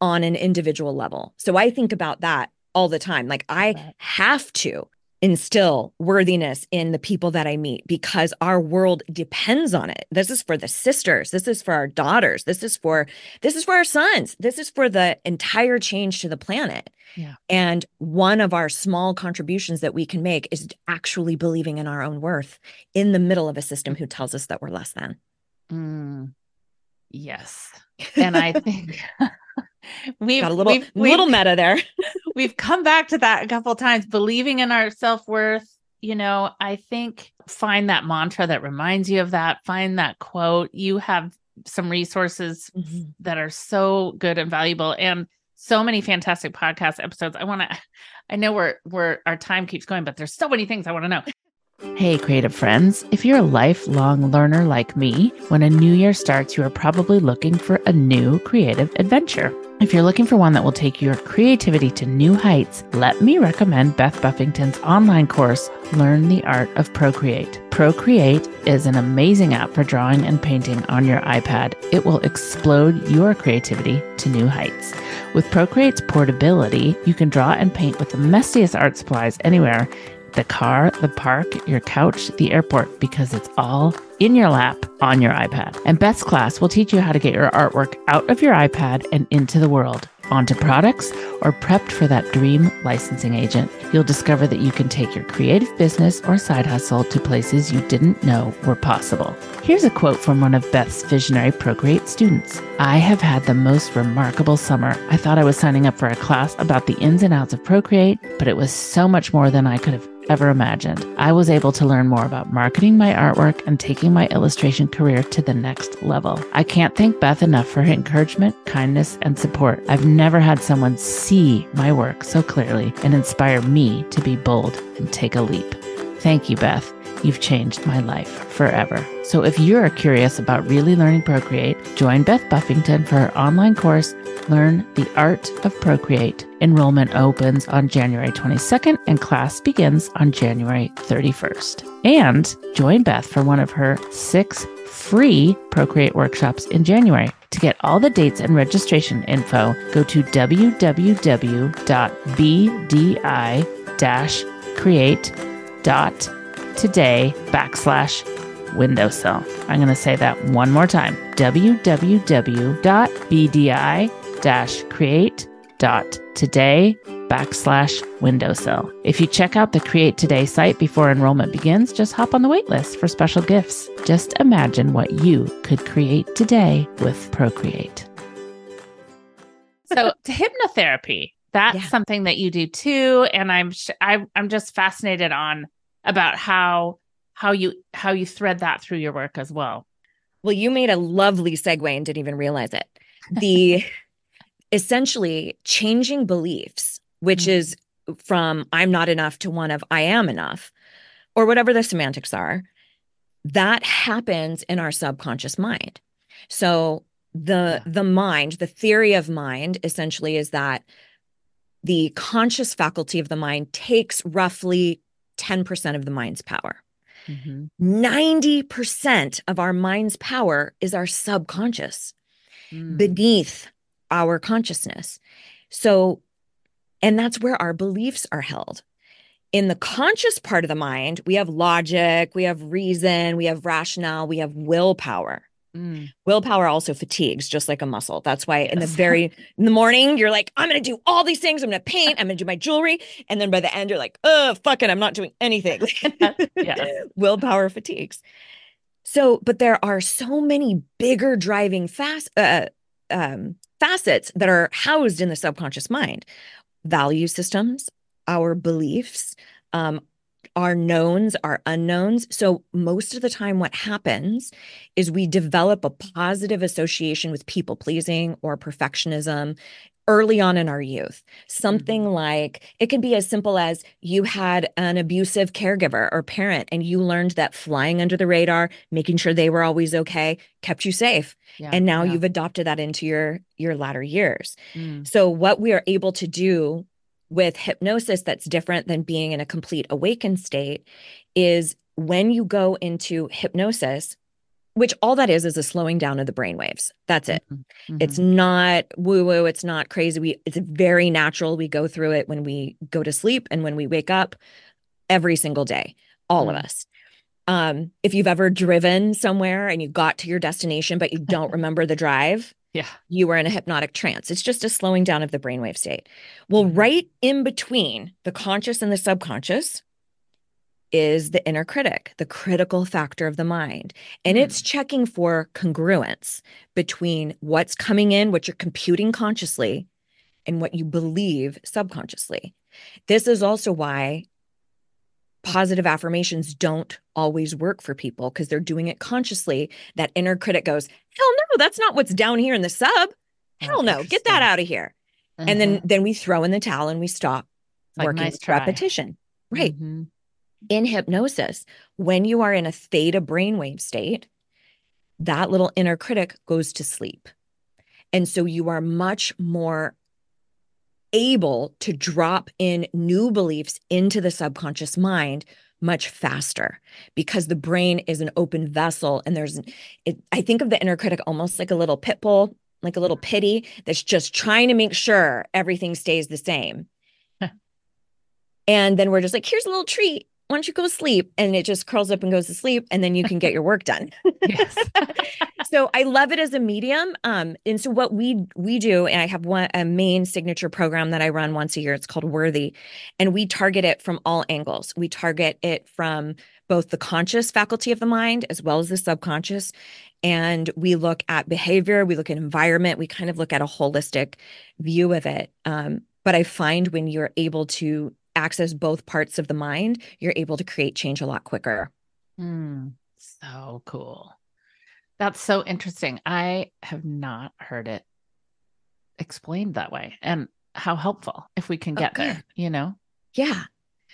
on an individual level. So I think about that all the time. Like I have to instill worthiness in the people that I meet because our world depends on it. This is for the sisters, this is for our daughters, this is for this is for our sons. This is for the entire change to the planet. Yeah. And one of our small contributions that we can make is actually believing in our own worth in the middle of a system who tells us that we're less than. Mm, yes. And I think we've got a little we've, little we've, meta there. we've come back to that a couple times, believing in our self-worth. You know, I think find that mantra that reminds you of that, find that quote. You have some resources mm-hmm. that are so good and valuable and so many fantastic podcast episodes. I want to I know we're we're our time keeps going, but there's so many things I want to know. Hey, creative friends. If you're a lifelong learner like me, when a new year starts, you are probably looking for a new creative adventure. If you're looking for one that will take your creativity to new heights, let me recommend Beth Buffington's online course, Learn the Art of Procreate. Procreate is an amazing app for drawing and painting on your iPad. It will explode your creativity to new heights. With Procreate's portability, you can draw and paint with the messiest art supplies anywhere the car, the park, your couch, the airport, because it's all in your lap on your iPad. And Beth's class will teach you how to get your artwork out of your iPad and into the world, onto products, or prepped for that dream licensing agent. You'll discover that you can take your creative business or side hustle to places you didn't know were possible. Here's a quote from one of Beth's visionary Procreate students I have had the most remarkable summer. I thought I was signing up for a class about the ins and outs of Procreate, but it was so much more than I could have ever imagined. I was able to learn more about marketing my artwork and taking my illustration career to the next level. I can't thank Beth enough for her encouragement, kindness, and support. I've never had someone see my work so clearly and inspire me to be bold and take a leap. Thank you, Beth. You've changed my life forever. So if you're curious about really learning Procreate, join Beth Buffington for her online course, Learn the Art of Procreate. Enrollment opens on January 22nd and class begins on January 31st. And join Beth for one of her six free Procreate workshops in January. To get all the dates and registration info, go to www.bdi-create.com today backslash windowsill. I'm going to say that one more time www.bdi create.today backslash windowsill. If you check out the Create Today site before enrollment begins, just hop on the waitlist for special gifts. Just imagine what you could create today with Procreate. So, to hypnotherapy, that's yeah. something that you do too, and I'm I, I'm just fascinated on about how how you how you thread that through your work as well. Well, you made a lovely segue and didn't even realize it. The essentially changing beliefs, which mm-hmm. is from I'm not enough to one of I am enough, or whatever the semantics are, that happens in our subconscious mind. So the yeah. the mind, the theory of mind essentially is that the conscious faculty of the mind takes roughly 10% of the mind's power. Mm-hmm. 90% of our mind's power is our subconscious mm. beneath our consciousness. So, and that's where our beliefs are held. In the conscious part of the mind, we have logic, we have reason, we have rationale, we have willpower, Mm. Willpower also fatigues just like a muscle. That's why yes. in the very in the morning you're like, I'm gonna do all these things. I'm gonna paint. I'm gonna do my jewelry, and then by the end you're like, oh fuck it, I'm not doing anything. yes. Willpower fatigues. So, but there are so many bigger driving fast uh, um, facets that are housed in the subconscious mind value systems, our beliefs, um, our knowns, our unknowns. So, most of the time, what happens is we develop a positive association with people pleasing or perfectionism early on in our youth. Something mm-hmm. like it can be as simple as you had an abusive caregiver or parent, and you learned that flying under the radar, making sure they were always okay, kept you safe. Yeah, and now yeah. you've adopted that into your your latter years. Mm. So what we are able to do with hypnosis that's different than being in a complete awakened state is when you go into hypnosis which all that is is a slowing down of the brain waves. That's it. Mm-hmm. it's not woo woo it's not crazy. We it's very natural. We go through it when we go to sleep and when we wake up every single day all mm-hmm. of us. Um if you've ever driven somewhere and you got to your destination but you don't remember the drive yeah you were in a hypnotic trance it's just a slowing down of the brainwave state well mm-hmm. right in between the conscious and the subconscious is the inner critic, the critical factor of the mind. And mm. it's checking for congruence between what's coming in, what you're computing consciously, and what you believe subconsciously. This is also why positive affirmations don't always work for people because they're doing it consciously. That inner critic goes, Hell no, that's not what's down here in the sub. Oh, Hell oh, no, get that out of here. Mm-hmm. And then mm-hmm. then we throw in the towel and we stop like working nice with repetition. Right. Mm-hmm in hypnosis, when you are in a theta brainwave state, that little inner critic goes to sleep. And so you are much more able to drop in new beliefs into the subconscious mind much faster because the brain is an open vessel and there's it, i think of the inner critic almost like a little pit bull like a little pitty that's just trying to make sure everything stays the same. And then we're just like here's a little treat why don't you go to sleep? And it just curls up and goes to sleep, and then you can get your work done. yes. so I love it as a medium. Um, and so what we we do, and I have one a main signature program that I run once a year. It's called Worthy, and we target it from all angles. We target it from both the conscious faculty of the mind as well as the subconscious. And we look at behavior, we look at environment, we kind of look at a holistic view of it. Um, but I find when you're able to access both parts of the mind, you're able to create change a lot quicker. Mm, so cool. That's so interesting. I have not heard it explained that way. And how helpful if we can oh, get oh, there, you know? Yeah.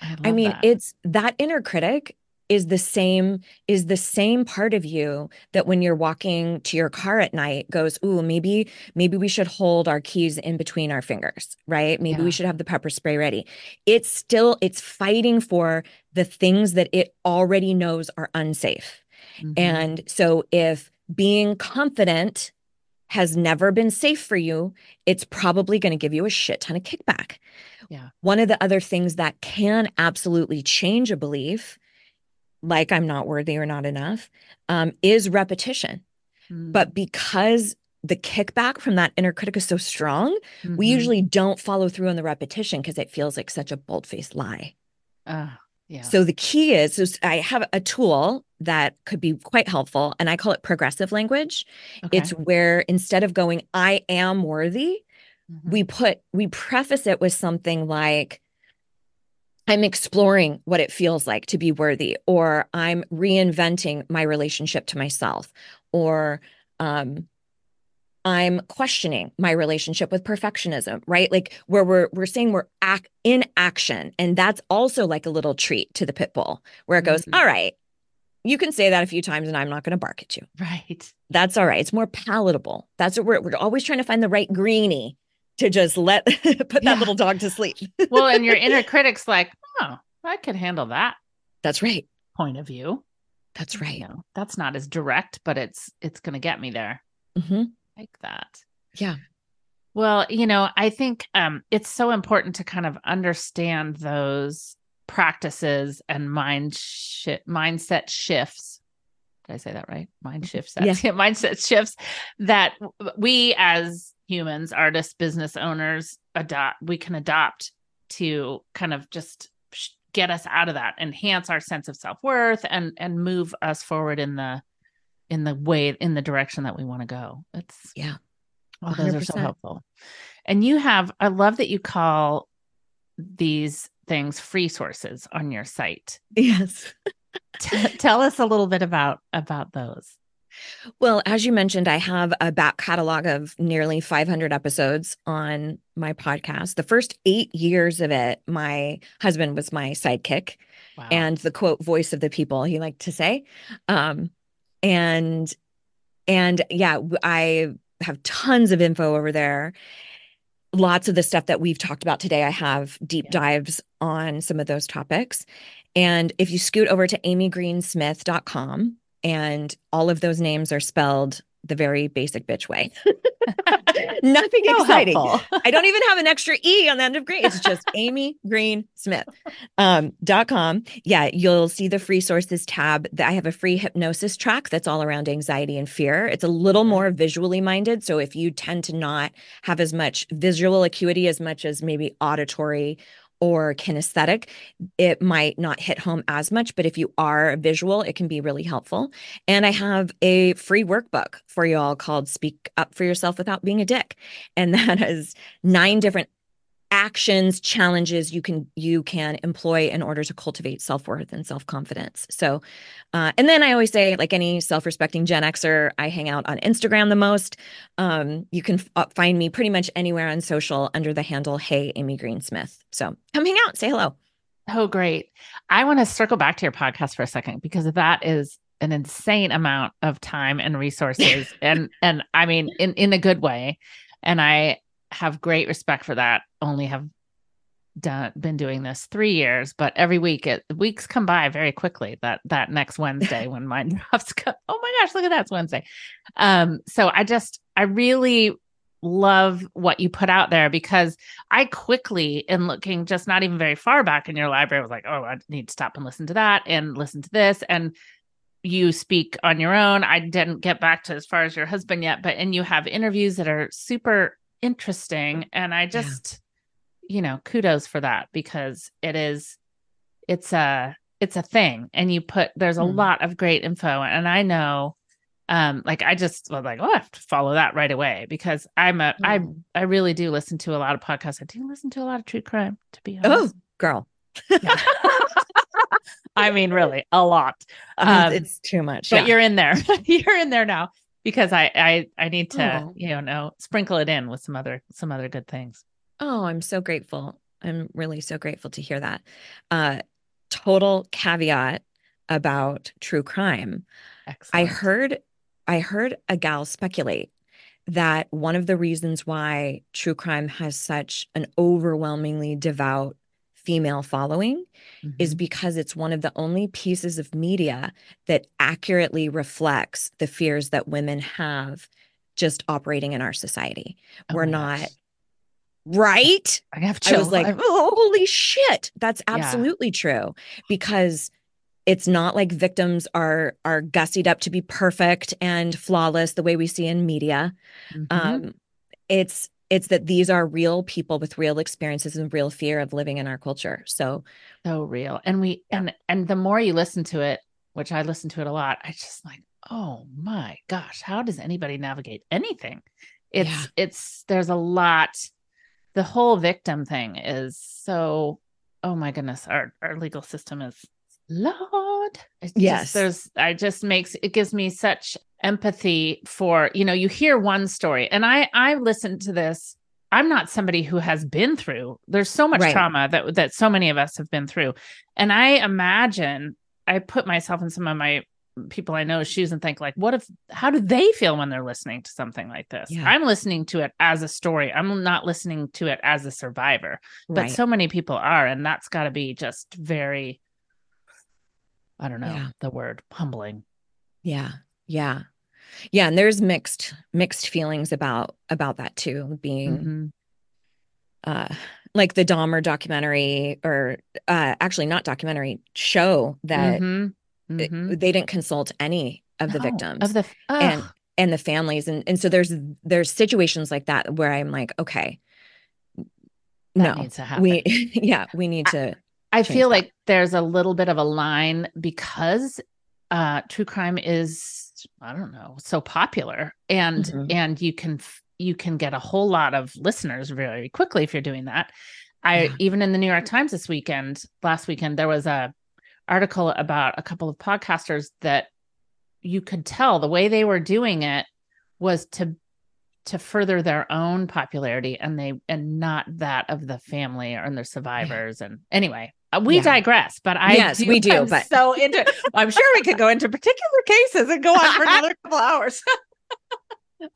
I, I mean, that. it's that inner critic is the same is the same part of you that when you're walking to your car at night goes ooh maybe maybe we should hold our keys in between our fingers right? Maybe yeah. we should have the pepper spray ready. It's still it's fighting for the things that it already knows are unsafe. Mm-hmm. and so if being confident has never been safe for you it's probably going to give you a shit ton of kickback. Yeah. One of the other things that can absolutely change a belief like I'm not worthy or not enough, um, is repetition. Mm. But because the kickback from that inner critic is so strong, mm-hmm. we usually don't follow through on the repetition because it feels like such a bold faced lie. Uh, yeah. So the key is, is I have a tool that could be quite helpful, and I call it progressive language. Okay. It's where instead of going, I am worthy, mm-hmm. we put, we preface it with something like, I'm exploring what it feels like to be worthy, or I'm reinventing my relationship to myself, or um, I'm questioning my relationship with perfectionism, right? Like where we're we're saying we're act in action, and that's also like a little treat to the pit bull, where it goes, mm-hmm. all right, you can say that a few times, and I'm not going to bark at you. Right. That's all right. It's more palatable. That's what we're we're always trying to find the right greenie to just let put yeah. that little dog to sleep. well, and your inner critic's like, oh, I could handle that. That's right. Point of view. That's right. You know, that's not as direct, but it's it's going to get me there. Mm-hmm. Like that. Yeah. Well, you know, I think um, it's so important to kind of understand those practices and mind shi- mindset shifts Did I say that right? Mind shifts. That's, yeah. mindset shifts that we as humans, artists, business owners, adopt. We can adopt to kind of just get us out of that, enhance our sense of self worth, and and move us forward in the in the way in the direction that we want to go. It's yeah. Oh, those are so helpful. And you have, I love that you call these things free sources on your site. Yes. T- tell us a little bit about about those. Well, as you mentioned, I have a back catalog of nearly 500 episodes on my podcast. The first eight years of it, my husband was my sidekick wow. and the quote voice of the people, he liked to say. Um, and and yeah, I have tons of info over there. Lots of the stuff that we've talked about today, I have deep yeah. dives on some of those topics. And if you scoot over to amygreensmith.com, and all of those names are spelled the very basic bitch way. Nothing so exciting. I don't even have an extra E on the end of green. It's just Amy Green Smith. Um, dot com. Yeah, you'll see the free sources tab. That I have a free hypnosis track that's all around anxiety and fear. It's a little more visually minded. So if you tend to not have as much visual acuity as much as maybe auditory or kinesthetic, it might not hit home as much. But if you are visual, it can be really helpful. And I have a free workbook for you all called Speak Up for Yourself Without Being a Dick. And that has nine different actions challenges you can you can employ in order to cultivate self-worth and self-confidence. So uh, and then i always say like any self-respecting gen xer i hang out on instagram the most. Um, you can f- uh, find me pretty much anywhere on social under the handle hey amy greensmith. So come hang out say hello. Oh great. I want to circle back to your podcast for a second because that is an insane amount of time and resources and and i mean in in a good way. And i have great respect for that. Only have done been doing this three years, but every week it weeks come by very quickly. That that next Wednesday when mine drops, come, oh my gosh, look at that, it's Wednesday. Um, so I just I really love what you put out there because I quickly, in looking just not even very far back in your library, was like, oh, I need to stop and listen to that and listen to this and you speak on your own. I didn't get back to as far as your husband yet, but and you have interviews that are super interesting. And i just yeah. you know kudos for that because it is it's a it's a thing. And you put there's a mm. lot of great info. And i know um like i just was like oh i have to follow that right away because i'm a mm. i i really do listen to a lot of podcasts. I do listen to a lot of true crime to be oh, honest. oh girl i mean really a lot. Um, it's too much but yeah. you're in there. You're in there now because I I I need to oh. you know sprinkle it in with some other some other good things. Oh, I'm so grateful. I'm really so grateful to hear that. Uh, total caveat about true crime. Excellent. I heard I heard a gal speculate that one of the reasons why true crime has such an overwhelmingly devout female following mm-hmm. is because it's one of the only pieces of media that accurately reflects the fears that women have just operating in our society. Oh We're not gosh. right. I have chills. I was like, oh, holy shit. That's absolutely yeah. true because it's not like victims are are gussied up to be perfect and flawless the way we see in media. Mm-hmm. Um, it's it's that these are real people with real experiences and real fear of living in our culture so so real and we yeah. and and the more you listen to it which i listen to it a lot i just like oh my gosh how does anybody navigate anything it's yeah. it's there's a lot the whole victim thing is so oh my goodness our our legal system is lord it's yes just, there's i just makes it gives me such empathy for you know you hear one story and i i listened to this i'm not somebody who has been through there's so much right. trauma that that so many of us have been through and i imagine i put myself in some of my people i know shoes and think like what if how do they feel when they're listening to something like this yeah. i'm listening to it as a story i'm not listening to it as a survivor but right. so many people are and that's got to be just very i don't know yeah. the word humbling yeah yeah yeah and there's mixed mixed feelings about about that too being mm-hmm. uh like the Dahmer documentary or uh actually not documentary show that mm-hmm. Mm-hmm. they didn't consult any of the No, victims of the and ugh, and the families and and so there's there's situations like that where i'm like okay that no needs to happen. we yeah we need to I feel that. like there's a little bit of a line because uh true crime is I don't know, so popular and Mhm. and you can f- you can get a whole lot of listeners very quickly if you're doing that. I Yeah. even in the New York Times this weekend, last weekend there was a article about a couple of podcasters that you could tell the way they were doing it was to to further their own popularity and they and not that of the family or the survivors and anyway we Yeah. digress but i Yes, we do, I'm but- so into i'm sure we could go into particular cases and go on for another couple hours.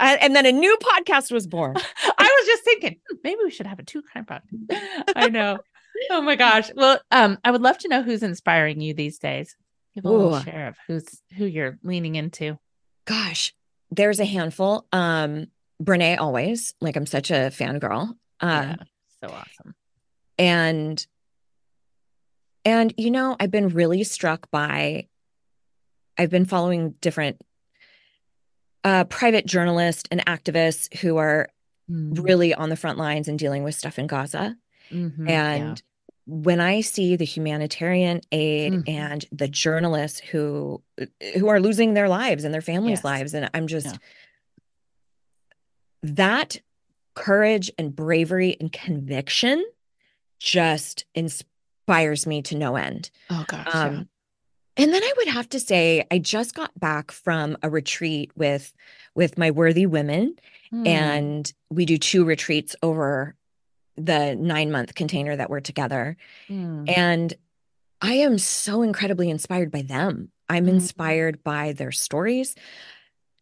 I- and then a new podcast was born. I was just thinking hmm, maybe we should have a two crime podcast i know. Oh my gosh. Well um i would love to know who's inspiring you these days. Give a little share of who's who you're leaning into. Gosh there's a handful. Um Brené always like i'm such a fangirl. Uh yeah so awesome. and and you know i've been really struck by i've been following different uh private journalists and activists who are Mm, really on the front lines and dealing with stuff in gaza mhm, yeah. and when i see the humanitarian aid Mhm. and the journalists who who are losing their lives and their families Yes. lives and i'm just Yeah. that courage and bravery and conviction just inspires me to no end oh gosh yeah. um and then i would have to say i just got back from a retreat with with my worthy women Mm, and we do two retreats over the nine month container that we're together mm, and I am so incredibly inspired by them. I'm Mhm. inspired by their stories.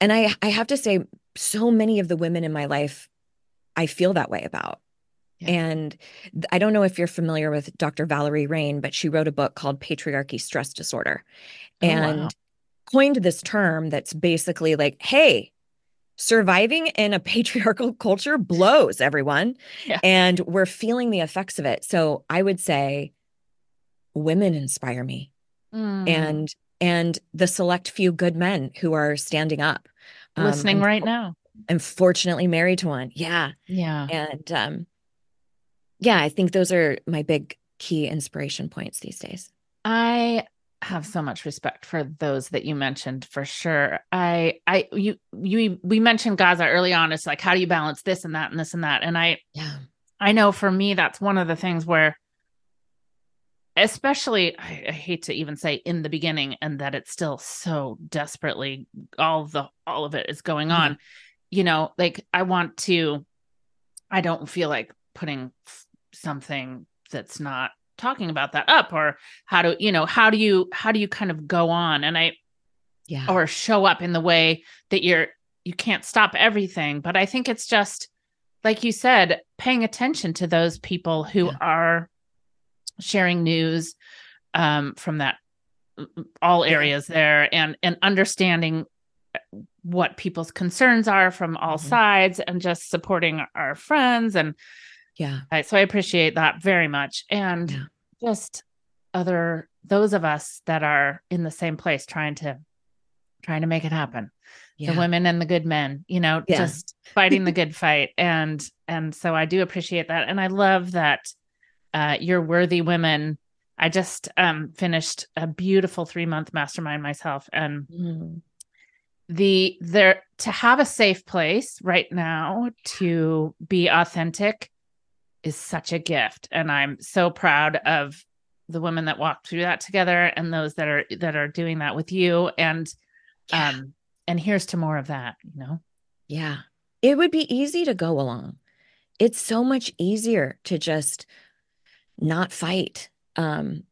And I I have to say so many of the women in my life I feel that way about. Yeah. And I don't know if you're familiar with Dr. Valerie Rein, but she wrote a book called Patriarchy Stress Disorder Oh, and wow. coined this term that's basically like, hey, surviving in a patriarchal culture blows everyone. Yeah. And we're feeling the effects of it. So I would say women inspire me Mm, and and the select few good men who are standing up. Um, listening I'm, right now I'm fortunately married to one. Yeah. yeah And um yeah, I think those are my big key inspiration points these days. I have so much respect for those that you mentioned for sure. I I you you we mentioned Gaza early on. It's like how do you balance this and that and this and that? And I Yeah. I know for me that's one of the things where especially I, I hate to even say in the beginning and that it's still so desperately all the all of it is going on. You know, like I want to I don't feel like putting f- something that's not talking about that up or how do you know how do you how do you kind of go on and i Yeah. or show up in the way that you're you can't stop everything but i think it's just like you said paying attention to those people who Yeah. are sharing news um from that all areas there and and understanding what people's concerns are from all Mhm. sides and just supporting our friends and yeah. I- so I appreciate that very much. And Yeah. just other those of us that are in the same place trying to trying to make it happen. Yeah. The women and the good men, you know, Yeah. just fighting the good fight. And and so I do appreciate that. And I love that uh your worthy women. I just um finished a beautiful three month mastermind myself and Mm. the there to have a safe place right now to be authentic is such a gift and i'm so proud of the women that walked through that together and those that are that are doing that with you and Yeah. um and here's to more of that you know Yeah. It would be easy to go along. It's so much easier to just not fight. Um,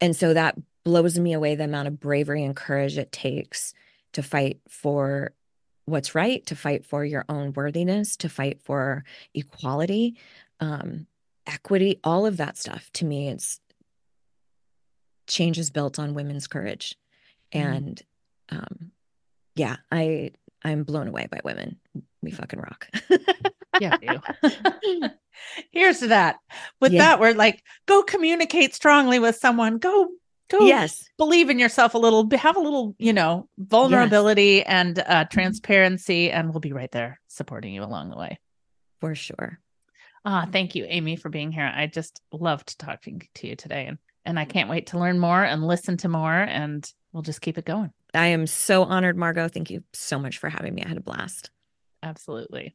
and so that blows me away the amount of bravery and courage it takes to fight for what's right, to fight for your own worthiness, to fight for equality, um, equity, all of that stuff. To me, it's change is built on women's courage. Mhm. And um, yeah, I I'm blown away by women. We fucking rock. yeah here's to that with Yeah. that we're like go communicate strongly with someone go Go yes. believe in yourself a little, have a little, you know, vulnerability yes. and uh, transparency, and we'll be right there supporting you along the way. For sure. Ah, thank you, Amy, for being here. I just loved talking to you today, and and I can't wait to learn more and listen to more, and we'll just keep it going. I am so honored, Margo. Thank you so much for having me. I had a blast. Absolutely.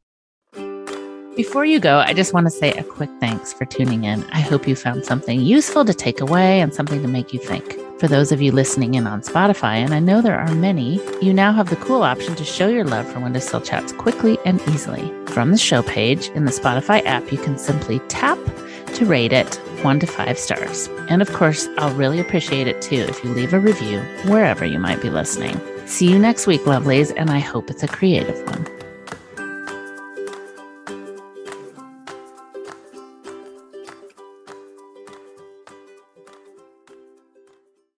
Before you go, I just want to say a quick thanks for tuning in. I hope you found something useful to take away and something to make you think. For those of you listening in on Spotify, and I know there are many, you now have the cool option to show your love for Windowsill Chats quickly and easily. From the show page in the Spotify app, you can simply tap to rate it one to five stars. And of course, I'll really appreciate it too if you leave a review wherever you might be listening. See you next week, lovelies, and I hope it's a creative one.